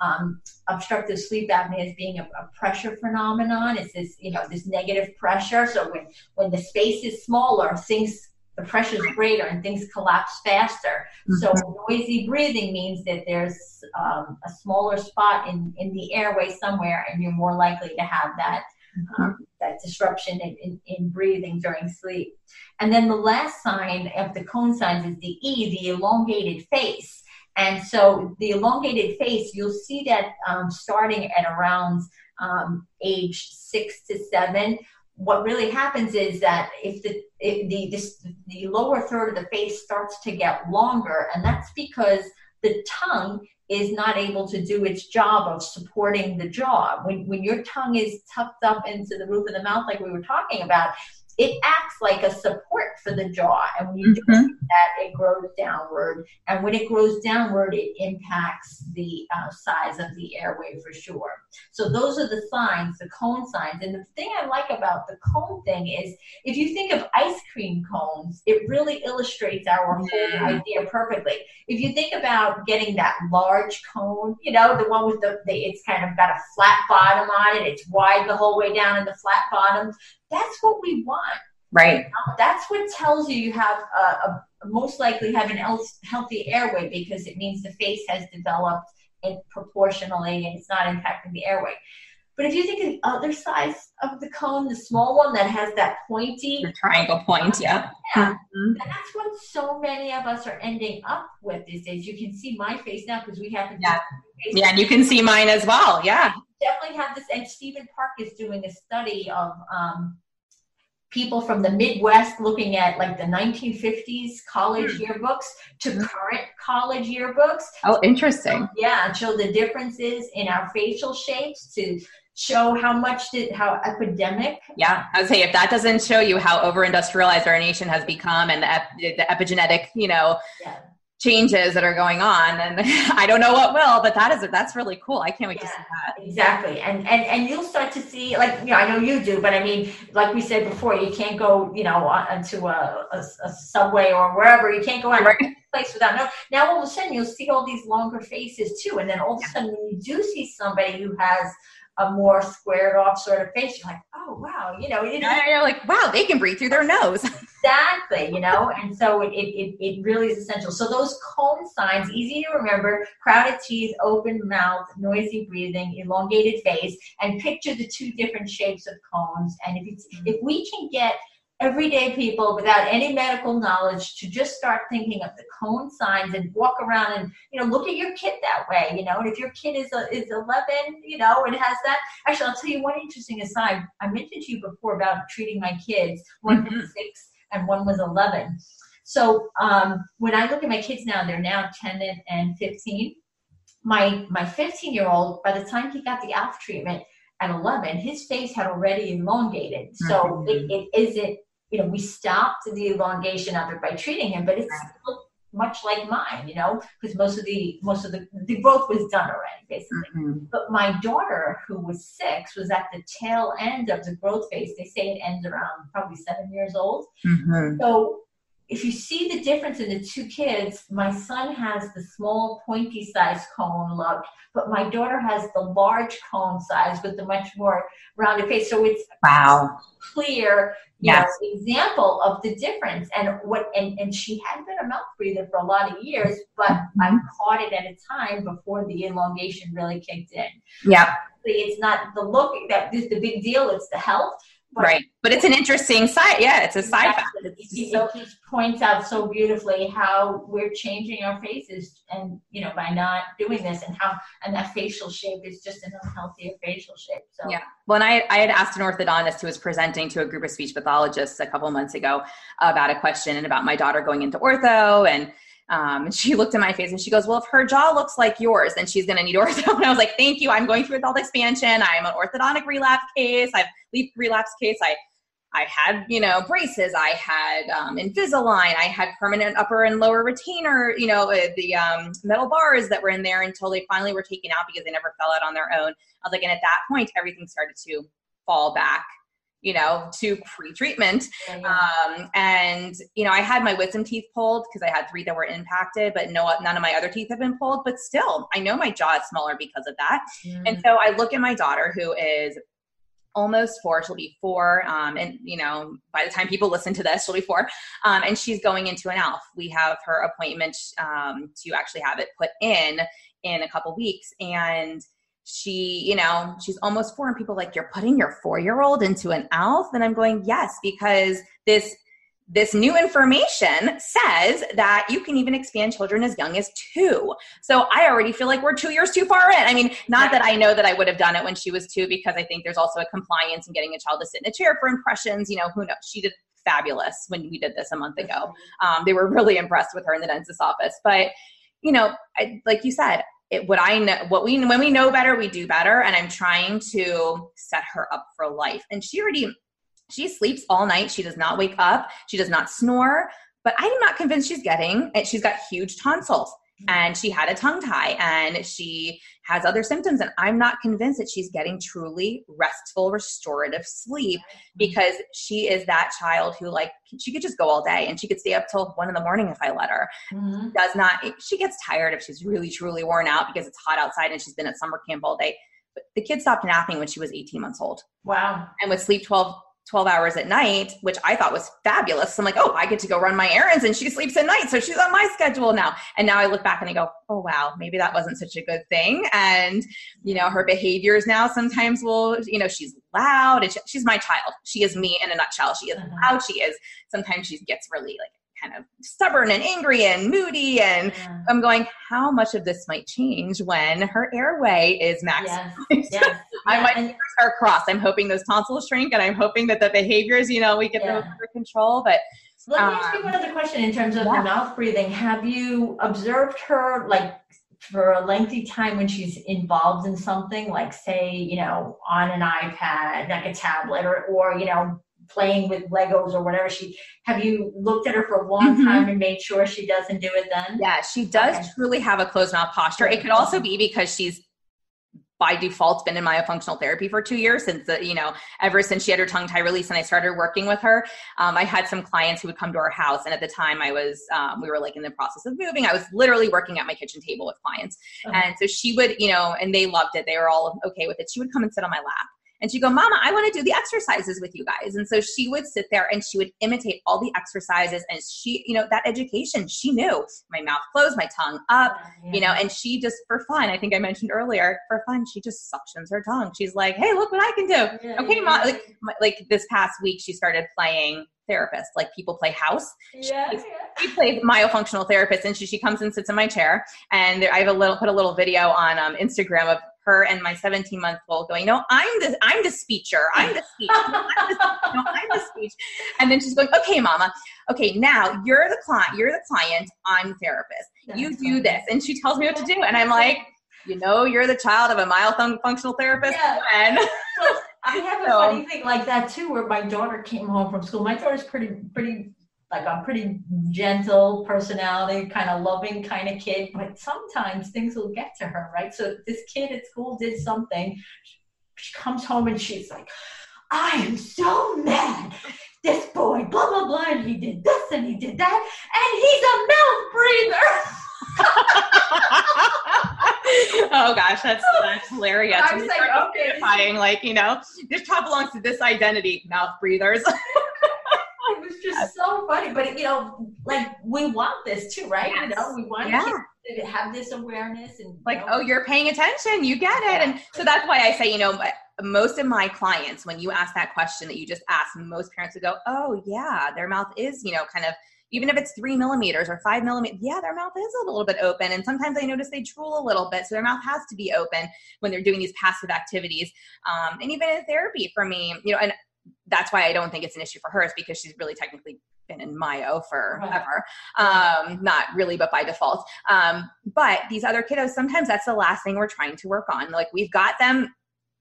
um, obstructive sleep apnea as being a, a, pressure phenomenon. It's this you know this negative pressure. So when when the space is smaller, things the pressure is greater and things collapse faster. Mm-hmm. So noisy breathing means that there's um, a smaller spot in, in the airway somewhere, and you're more likely to have that mm-hmm. um, that disruption in, in, in, breathing during sleep. And then the last sign of the cone signs is the E, the elongated face. And so the elongated face, you'll see that um, starting at around um, age six to seven what really happens is that if the if the this, the lower third of the face starts to get longer, and that's because the tongue is not able to do its job of supporting the jaw. When when your tongue is tucked up into the roof of the mouth, like we were talking about, it acts like a support for the jaw. And when you mm-hmm. do that, it grows downward. And when it grows downward, it impacts the uh, size of the airway for sure. So those are the signs, the cone signs. And the thing I like about the cone thing is if you think of ice cream cones, it really illustrates our whole mm-hmm. idea perfectly. If you think about getting that large cone, you know, the one with the, the it's kind of got a flat bottom on it, it's wide the whole way down in the flat bottom that's what we want. Right. That's what tells you you have a, a most likely have an healthy airway because it means the face has developed in proportionally and it's not impacting the airway. But if you think of the other size of the cone, the small one that has that pointy the triangle point, yeah. Yeah. Mm-hmm. That's what so many of us are ending up with these days. You can see my face now because we have yeah. yeah, and you can see mine as well. Yeah definitely have this. And Steven Park is doing a study of um, people from the Midwest looking at like the 1950s college hmm. yearbooks to current college yearbooks. Oh, interesting. Yeah, and show the differences in our facial shapes to show how much did how epidemic yeah i would say if that doesn't show you how over industrialized our nation has become and the, ep- the epigenetic you know yeah changes that are going on and i don't know what will but that is that's really cool. I can't wait yeah, to see that. exactly. And and and you'll start to see like you know i know you do but i mean like we said before you can't go you know into a, a, a subway or wherever. You can't go on right. place without no now all of a sudden you'll see all these longer faces too and then all of a sudden when you do see somebody who has a more squared off sort of face, you're like, oh wow, you know, it, yeah, you're like, wow, they can breathe through their nose. exactly, you know, and so it, it, it really is essential. So those cone signs, easy to remember: crowded teeth, open mouth, noisy breathing, elongated face, and picture the two different shapes of cones. And if it's, mm-hmm. if we can get everyday people without any medical knowledge to just start thinking of the cone signs and walk around and you know look at your kid that way you know? And if your kid is a, is 11 you know and has that actually i'll tell you one interesting aside. I mentioned to you before about treating my kids. One mm-hmm. was six and one was 11 so um, when i look at my kids now they're now 10 and 15 my my 15 year old by the time he got the alf treatment at 11 his face had already elongated so mm-hmm. it, it isn't you know, we stopped the elongation of it by treating him, but it's much like mine, you know, because most of the most of the the growth was done already, basically. Mm-hmm. But my daughter, who was six, was at the tail end of the growth phase. They say it ends around probably seven years old. Mm-hmm. So if you see the difference in the two kids, my son has the small pointy size cone look, but my daughter has the large cone size with the much more rounded face. So it's wow clear yes. Know, example of the difference. And what and, and she had been a mouth breather for a lot of years, but mm-hmm. I caught it at a time before the elongation really kicked in. Yeah. It's not the look that is the big deal, it's the health. But right. But it's an interesting side. Yeah, it's a side fact. It, so, just points out so beautifully how we're changing our faces and, you know, by not doing this and how, and that facial shape is just an unhealthier facial shape. So, yeah. Well, and I, I had asked an orthodontist who was presenting to a group of speech pathologists a couple months ago about a question and about my daughter going into ortho and, um, and she looked at my face and she goes, Well, if her jaw looks like yours, then she's going to need ortho. And I was like, Thank you. I'm going through adult expansion. I'm an orthodontic relapse case. I've leaf relapse case. I I had, you know, braces. I had um, Invisalign. I had permanent upper and lower retainer, you know, uh, the um, metal bars that were in there until they finally were taken out because they never fell out on their own. I was like, and at that point, everything started to fall back you know, to pre-treatment. Um, and you know, I had my wisdom teeth pulled because I had three that were impacted, but no, none of my other teeth have been pulled. But still, I know my jaw is smaller because of that. Mm. And so I look at my daughter, who is almost four. She'll be four, um, and you know, by the time people listen to this, she'll be four. Um, and she's going into an ALF. We have her appointment um, to actually have it put in in a couple weeks, and she, you know, she's almost four, and people like, you're putting your four year old into an ALF? And I'm going, yes, because this this new information says that you can even expand children as young as two. So I already feel like we're two years too far in. I mean, not that I know that I would have done it when she was two, because I think there's also a compliance in getting a child to sit in a chair for impressions. You know, who knows? She did fabulous when we did this a month ago. Um, they were really impressed with her in the dentist's office. But, you know, I, like you said, it, what I know, what we, when we know better, we do better. And I'm trying to set her up for life. And she already, she sleeps all night. She does not wake up. She does not snore. But I'm not convinced she's getting, and she's got huge tonsils and she had a tongue tie and she has other symptoms and i'm not convinced that she's getting truly restful restorative sleep because she is that child who like she could just go all day and she could stay up till one in the morning if i let her. Mm-hmm. does not she gets tired if she's really truly worn out because it's hot outside and she's been at summer camp all day. But the kid stopped napping when she was 18 months old. Wow. And would sleep 12 12 hours at night, which I thought was fabulous. So I'm like, oh, I get to go run my errands and she sleeps at night. So she's on my schedule now. And now I look back and I go, oh, wow, maybe that wasn't such a good thing. And, you know, her behaviors now sometimes will, you know, she's loud and she, she's my child. She is me in a nutshell. She is uh-huh. loud. She is, sometimes she gets really like kind of stubborn and angry and moody. And yeah. I'm going, how much of this might change when her airway is maximized? Yes. yes. I might and, start cross. I'm hoping those tonsils shrink and I'm hoping that the behaviors, you know, we get yeah. those under control. But let me ask you um, one other question in terms of yeah. the mouth breathing. Have you observed her like for a lengthy time when she's involved in something, like say, you know, on an iPad, like a tablet, or or you know, playing with Legos or whatever she have you looked at her for a long mm-hmm. time and made sure she doesn't do it then? Yeah, she does okay. truly have a closed mouth posture. It could also be because she's by default been in myofunctional therapy for two years since the, you know ever since she had her tongue tie release and i started working with her um, i had some clients who would come to our house and at the time i was um, we were like in the process of moving i was literally working at my kitchen table with clients and so she would you know and they loved it they were all okay with it she would come and sit on my lap and she'd go, Mama, I want to do the exercises with you guys. And so she would sit there and she would imitate all the exercises. And she, you know, that education, she knew my mouth closed, my tongue up, yeah. you know, and she just, for fun, I think I mentioned earlier, for fun, she just suctions her tongue. She's like, Hey, look what I can do. Yeah, okay, yeah. Mom. Like, like this past week, she started playing therapist. Like people play house. Yeah, she, yeah. plays myofunctional therapist, and she, she comes and sits in my chair. And I have a little put a little video on um, Instagram of her and my 17 month old going, no, I'm the, I'm the speecher. I'm the speech. No, I'm the, no, I'm the speech. And then she's going, okay, mama. Okay, now you're the client. You're the client. I'm the therapist. That's you do funny. this. And she tells me what to do. And I'm like, you know, you're the child of a mild functional therapist. Yeah. And I have a so, funny thing like that too, where my daughter came home from school. My daughter's pretty, pretty like I'm pretty gentle personality, kind of loving kind of kid, but sometimes things will get to her, right? So this kid at school did something. She comes home and she's like, I am so mad. This boy, blah, blah, blah, and he did this and he did that, and he's a mouth breather. oh gosh, that's that's hilarious. I was like, okay, like you know, this child belongs to this identity, mouth breathers. it was just so funny. But you know, like we want this too, right? Yes. You know, we want yeah. to have this awareness and like, know. oh, you're paying attention, you get it. And so that's why I say, you know, most of my clients, when you ask that question that you just asked, most parents would go, oh yeah, their mouth is, you know, kind of even if it's three millimeters or five millimeters, yeah, their mouth is a little bit open. And sometimes I notice they drool a little bit. So their mouth has to be open when they're doing these passive activities. Um, and even in therapy for me, you know, and that's why I don't think it's an issue for her is because she's really technically been in Myo forever. Um, not really, but by default. Um, but these other kiddos, sometimes that's the last thing we're trying to work on. Like we've got them,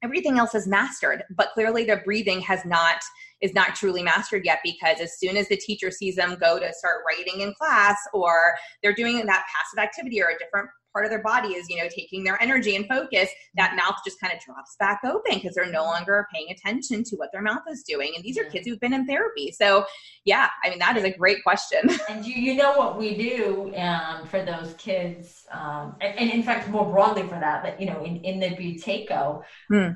everything else is mastered, but clearly their breathing has not is not truly mastered yet because as soon as the teacher sees them go to start writing in class or they're doing that passive activity or a different part of their body is you know taking their energy and focus that mouth just kind of drops back open because they're no longer paying attention to what their mouth is doing and these are kids who've been in therapy. So yeah i mean that is a great question. and you, you know what we do um, for those kids um, and, and, in fact more broadly for that that you know in, in the buteyko hmm.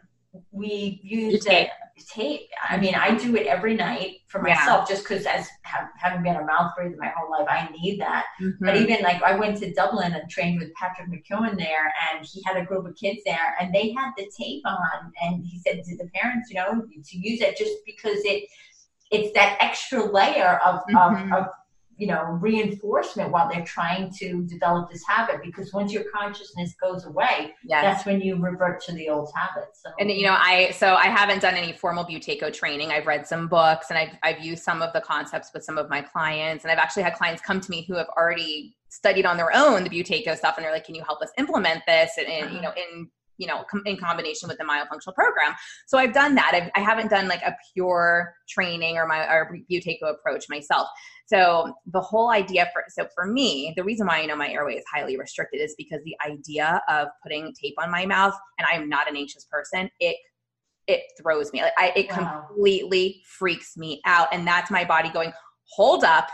we use the tape. I mean, I do it every night for myself yeah. just because as have, having been a mouth breather my whole life, I need that. Mm-hmm. But even like I went to Dublin and trained with Patrick McKeown there and he had a group of kids there and they had the tape on and he said to the parents, you know, to use it just because it it's that extra layer of, mm-hmm. of, of you know reinforcement while they're trying to develop this habit because once your consciousness goes away yes. that's when you revert to the old habits so. and you know i so i haven't done any formal buteyko training i've read some books and I've, I've used some of the concepts with some of my clients and i've actually had clients come to me who have already studied on their own the buteyko stuff and they're like can you help us implement this and, and you know uh-huh. in you know com- in combination with the myofunctional program. So i've done that. I've, i have not done like a pure training or my or buteyko approach myself. So the whole idea for so for me the reason why i know my airway is highly restricted is because the idea of putting tape on my mouth and i'm not an anxious person it it throws me like I, it wow. completely freaks me out and that's my body going hold up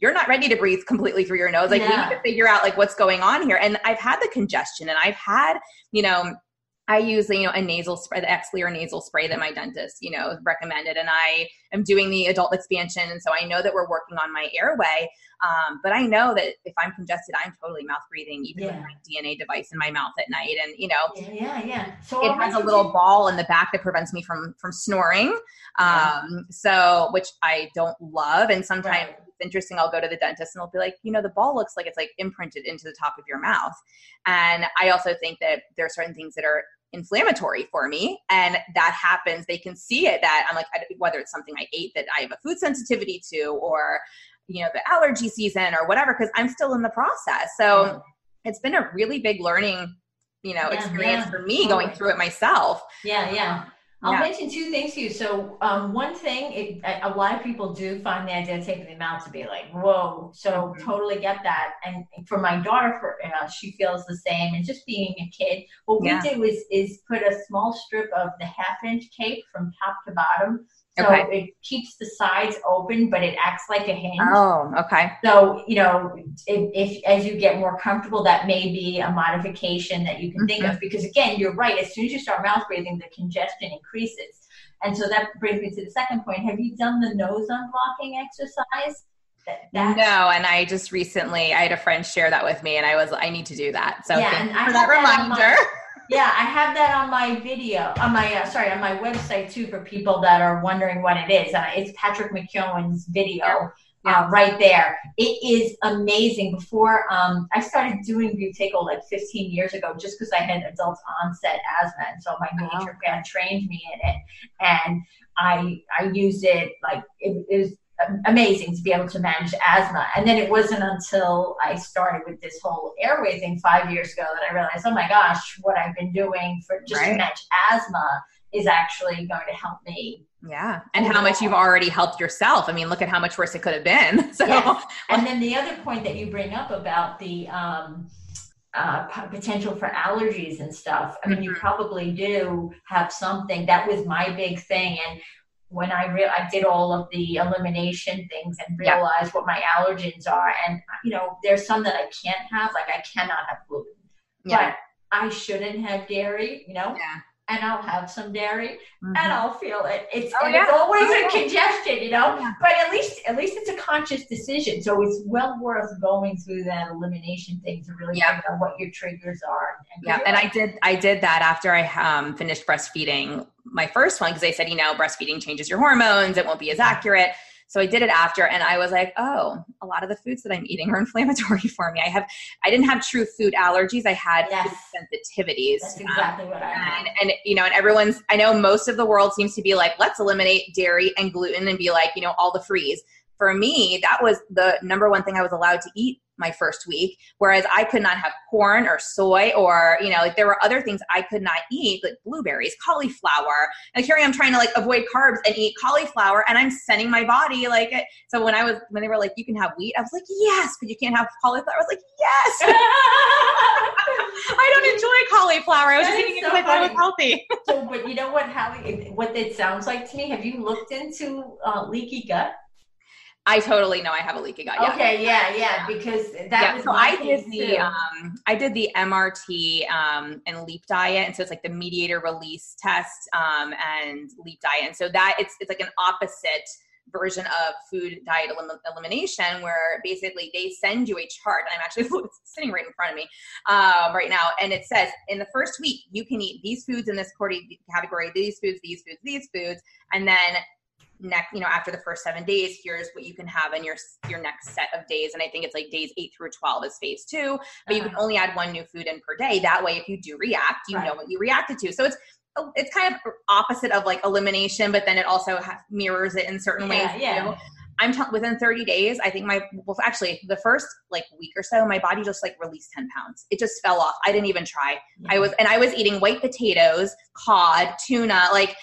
you're not ready to breathe completely through your nose. Like yeah. we need to figure out like what's going on here. And I've had the congestion and I've had, you know, I use, you know, a nasal spray, the Xlear nasal spray that my dentist, you know, recommended. And I am doing the adult expansion. And so I know that we're working on my airway. Um, but I know that if I'm congested, I'm totally mouth breathing, even yeah. with my DNA device in my mouth at night. And, you know, yeah, yeah. yeah. So it has a little do- ball in the back that prevents me from, from snoring. Um, yeah. so, which I don't love. And sometimes right interesting. I'll go to the dentist and they'll be like, you know, the ball looks like it's like imprinted into the top of your mouth. And I also think that there are certain things that are inflammatory for me and that happens they can see it that i'm like whether it's something i ate that i have a food sensitivity to or you know the allergy season or whatever because i'm still in the process so yeah. it's been a really big learning you know yeah, experience yeah. for me going through it myself yeah yeah I'll yeah. mention two things to you. So, um, one thing, it, a lot of people do find the idea of taking them out to be like, whoa. So, mm-hmm. totally get that. And for my daughter, for uh, she feels the same. And just being a kid, what yeah. we did was is put a small strip of the half inch tape from top to bottom so okay. it keeps the sides open, but it acts like a hinge. Oh, okay. So, you know, if, if as you get more comfortable, that may be a modification that you can mm-hmm. think of. Because again, you're right. As soon as you start mouth breathing, the congestion increases. And so that brings me to the second point. Have you done the nose unblocking exercise? That, no, and I just recently I had a friend share that with me, and I was I need to do that. So yeah, for that reminder. Yeah, I have that on my video, on my uh, sorry, on my website too for people that are wondering what it is. Uh, it's Patrick McKeown's video. Uh, right there. It is amazing. Before um, I started doing Buteyko like 15 years ago, just because I had adult onset asthma, and so my wow. naturopath trained me in it, and I I used it like it, it was amazing to be able to manage asthma. And then it wasn't until I started with this whole airway thing five years ago that I realized, oh my gosh, what I've been doing for just right. to manage asthma is actually going to help me. Yeah. And how much you've already helped yourself. I mean, look at how much worse it could have been. So, yes. and then the other point that you bring up about the, um, uh, potential for allergies and stuff. I mean, mm-hmm. you probably do have something. That was my big thing. And when I re- I did all of the elimination things and realized yeah. what my allergens are. And you know, there's some that I can't have, like I cannot have gluten, yeah. but I shouldn't have dairy. You know, yeah and I'll have some dairy mm-hmm. and I'll feel it. It's, oh, yeah. it's always oh, a congestion, you know. Yeah. But at least at least it's a conscious decision. So it's well worth going through that elimination thing to really yeah. figure out what your triggers are. And yeah, and I did I did that after I um, finished breastfeeding my first one because I said, you know, breastfeeding changes your hormones, it won't be as accurate. So I did it after and I was like, oh, a lot of the foods that I'm eating are inflammatory for me. I have, I didn't have true food allergies. I had yes. sensitivities. That's exactly um, what I had. And, and, you know, and everyone's, I know most of the world seems to be like, let's eliminate dairy and gluten and be like, you know, all the freeze. For me, that was the number one thing I was allowed to eat my first week whereas i could not have corn or soy or you know like there were other things i could not eat like blueberries cauliflower. And here i am trying to like avoid carbs and eat cauliflower and i'm sending my body like it so when i was when they were like you can have wheat i was like yes but you can't have cauliflower. I was like yes. I don't enjoy cauliflower. I was that just eating so it because i thought it was healthy. So but you know what Hallie, what it sounds like to me have you looked into uh, leaky gut I totally know I have a leaky gut. Yeah. Okay, yeah, yeah, because that yeah, was so I did the um, I did the MRT um, and LEAP diet, and so it's like the mediator release test um, and LEAP diet, and so that it's it's like an opposite version of food diet elim- elimination where basically they send you a chart and i'm actually sitting right in front of me um, right now and it says in the first week you can eat these foods in this category these foods these foods these foods and then next you know after the first seven days here's what you can have in your your next set of days and i think it's like days 8 through 12 is phase two but uh-huh. you can uh-huh. only add one new food in per day that way if you do react you right. know what you reacted to so it's it's kind of opposite of like elimination but then it also ha- mirrors it in certain yeah, ways yeah. too I'm t- within 30 days. I think my well, actually the first like week or so, my body just like released 10 pounds. It just fell off. I didn't even try. Yeah. I was and I was eating white potatoes, cod, tuna, like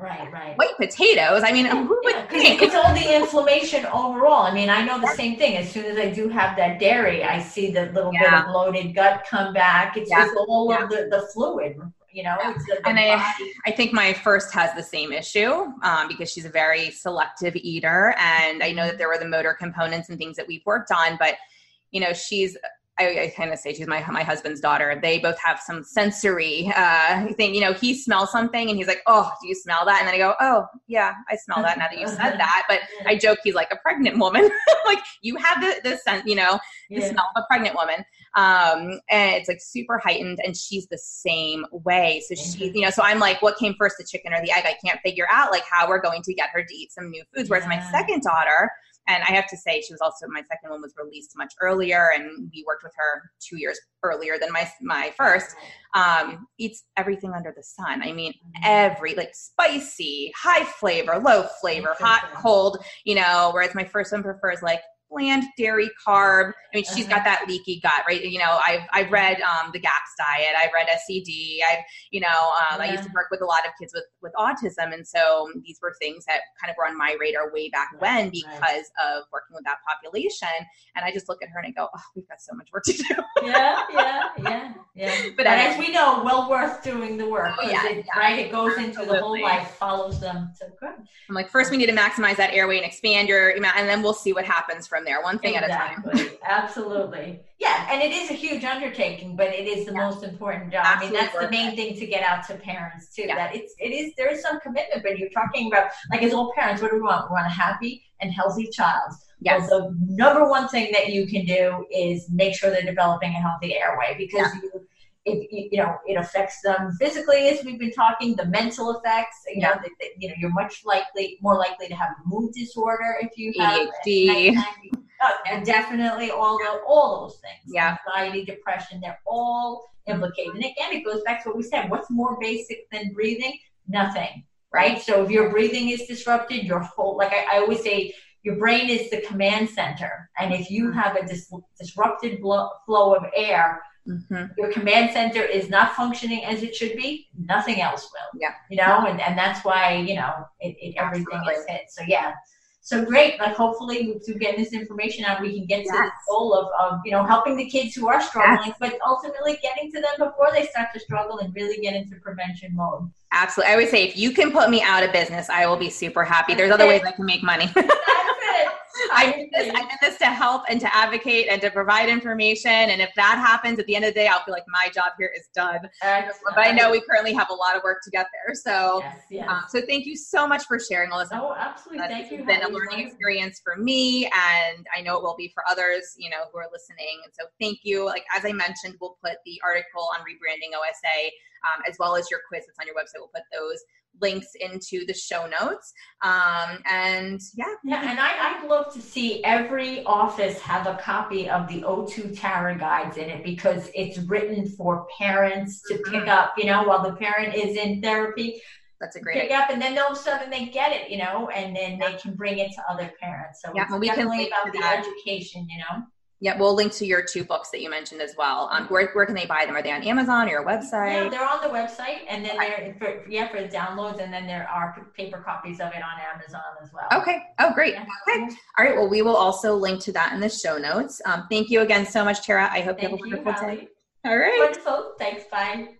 Right, right. White potatoes. I mean, who would yeah, think? It's all the inflammation overall. I mean, I know the same thing. As soon as I do have that dairy, I see the little yeah. bit of bloated gut come back. It's yeah. just all of the, the fluid, you know. The, the and I, I think my first has the same issue um, because she's a very selective eater, and I know that there were the motor components and things that we've worked on, but you know, she's I, I kind of say she's my my husband's daughter. They both have some sensory uh, thing. You know, he smells something and he's like, "Oh, do you smell that?" And then I go, "Oh, yeah, I smell that." Now that you said that, but I joke he's like a pregnant woman. like you have the the scent, you know, the yeah. smell of a pregnant woman. Um, and it's like super heightened, and she's the same way. So she, mm-hmm. you know, so I'm like, what came first, the chicken or the egg? I can't figure out like how we're going to get her to eat some new foods. Whereas yeah. my second daughter And I have to say, she was also my second one was released much earlier, and we worked with her two years earlier than my my first. Um, eats everything under the sun. I mean, mm-hmm. every like spicy, high flavor, low flavor, hot, cold. You know, whereas my first one prefers like bland dairy carb. I mean, she's got that leaky gut, right? You know, I've I've read um, the GAPS diet. I've read SCD. I've you know, um, yeah. I used to work with a lot of kids with with autism, and so these were things that kind of were on my radar way back right. when because right. of working with that population. And I just look at her and I go, oh, we've got so much work to do. yeah, yeah, yeah, yeah. But, as we know, well worth doing the work. Oh, yeah, it, yeah, right. It goes Absolutely. into the whole life, follows them. So good. I'm like, first we need to maximize that airway and expand your amount, and then we'll see what happens from from there, one thing exactly. at a time. Absolutely. Yeah, and it is a huge undertaking, but it is the yeah. most important job. Absolutely I mean, that's the main thing to get out to parents too. Yeah. That it's it is there is some commitment, but you're talking about like as all parents, what do we want? We want a happy and healthy child. Yes. Well, the number one thing that you can do is make sure they're developing a healthy airway because yeah. you it, you know it affects them physically as we've been talking the mental effects you know that, you know you're much likely more likely to have a mood disorder if you have ADHD. Oh, and definitely all the, all those things. Yeah. Anxiety depression they're all implicated. And again it goes back to what we said what's more basic than breathing? Nothing right? So if your breathing is disrupted your whole like I, I always say your brain is the command center. And if you mm-hmm. have a dis- disrupted blow, flow of air Mm-hmm. Your command center is not functioning as it should be. Nothing else will. Yeah. You know, and, and that's why, you know, it, it everything is hit. So yeah. So great. Like hopefully through getting this information out, we can get to the goal of, of, you know, helping the kids who are struggling, yes. but ultimately getting to them before they start to struggle and really get into prevention mode. Absolutely. I always say if you can put me out of business, I will be super happy. There's other ways I can make money. I did this. I did this to help and to advocate and to provide information. And if that happens at the end of the day, I'll feel like my job here is done. Excellent. But I know we currently have a lot of work to get there. So, yes, yes. Um, so thank you so much for sharing all this. Oh, absolutely. Thank you. It's been a learning experience for me, and I know it will be for others. You know, who are listening. And so, thank you. Like as I mentioned, we'll put the article on rebranding OSA um, as well as your quiz that's on your website. We'll put those links into the show notes. Um, and yeah. Yeah, and I, would love to see every office have a copy of the O2 Tara guides in it because it's written for parents to pick mm-hmm. up, you know, while the parent is in therapy. That's a great pick idea. up, and then all of a sudden they get it, you know, and then they can bring it to other parents. So yeah, it's we definitely can about the that. education, you know. Yeah, we'll link to your two books that you mentioned as well. Um, where, where can they buy them? Are they on Amazon or your website? Yeah, they're on the website, and then they're for, yeah for the downloads, and then there are paper copies of it on Amazon as well. Okay. Oh, great. Yeah. Okay. All right. Well, we will also link to that in the show notes. Um, thank you again so much, Tara. I hope thank you have a wonderful day. All right. Wonderful. Thanks. Bye.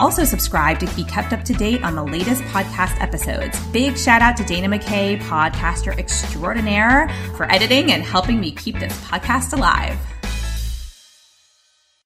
also subscribe to be kept up to date on the latest podcast episodes. Big shout out to Dana McKay, podcaster extraordinaire, for editing and helping me keep this podcast alive.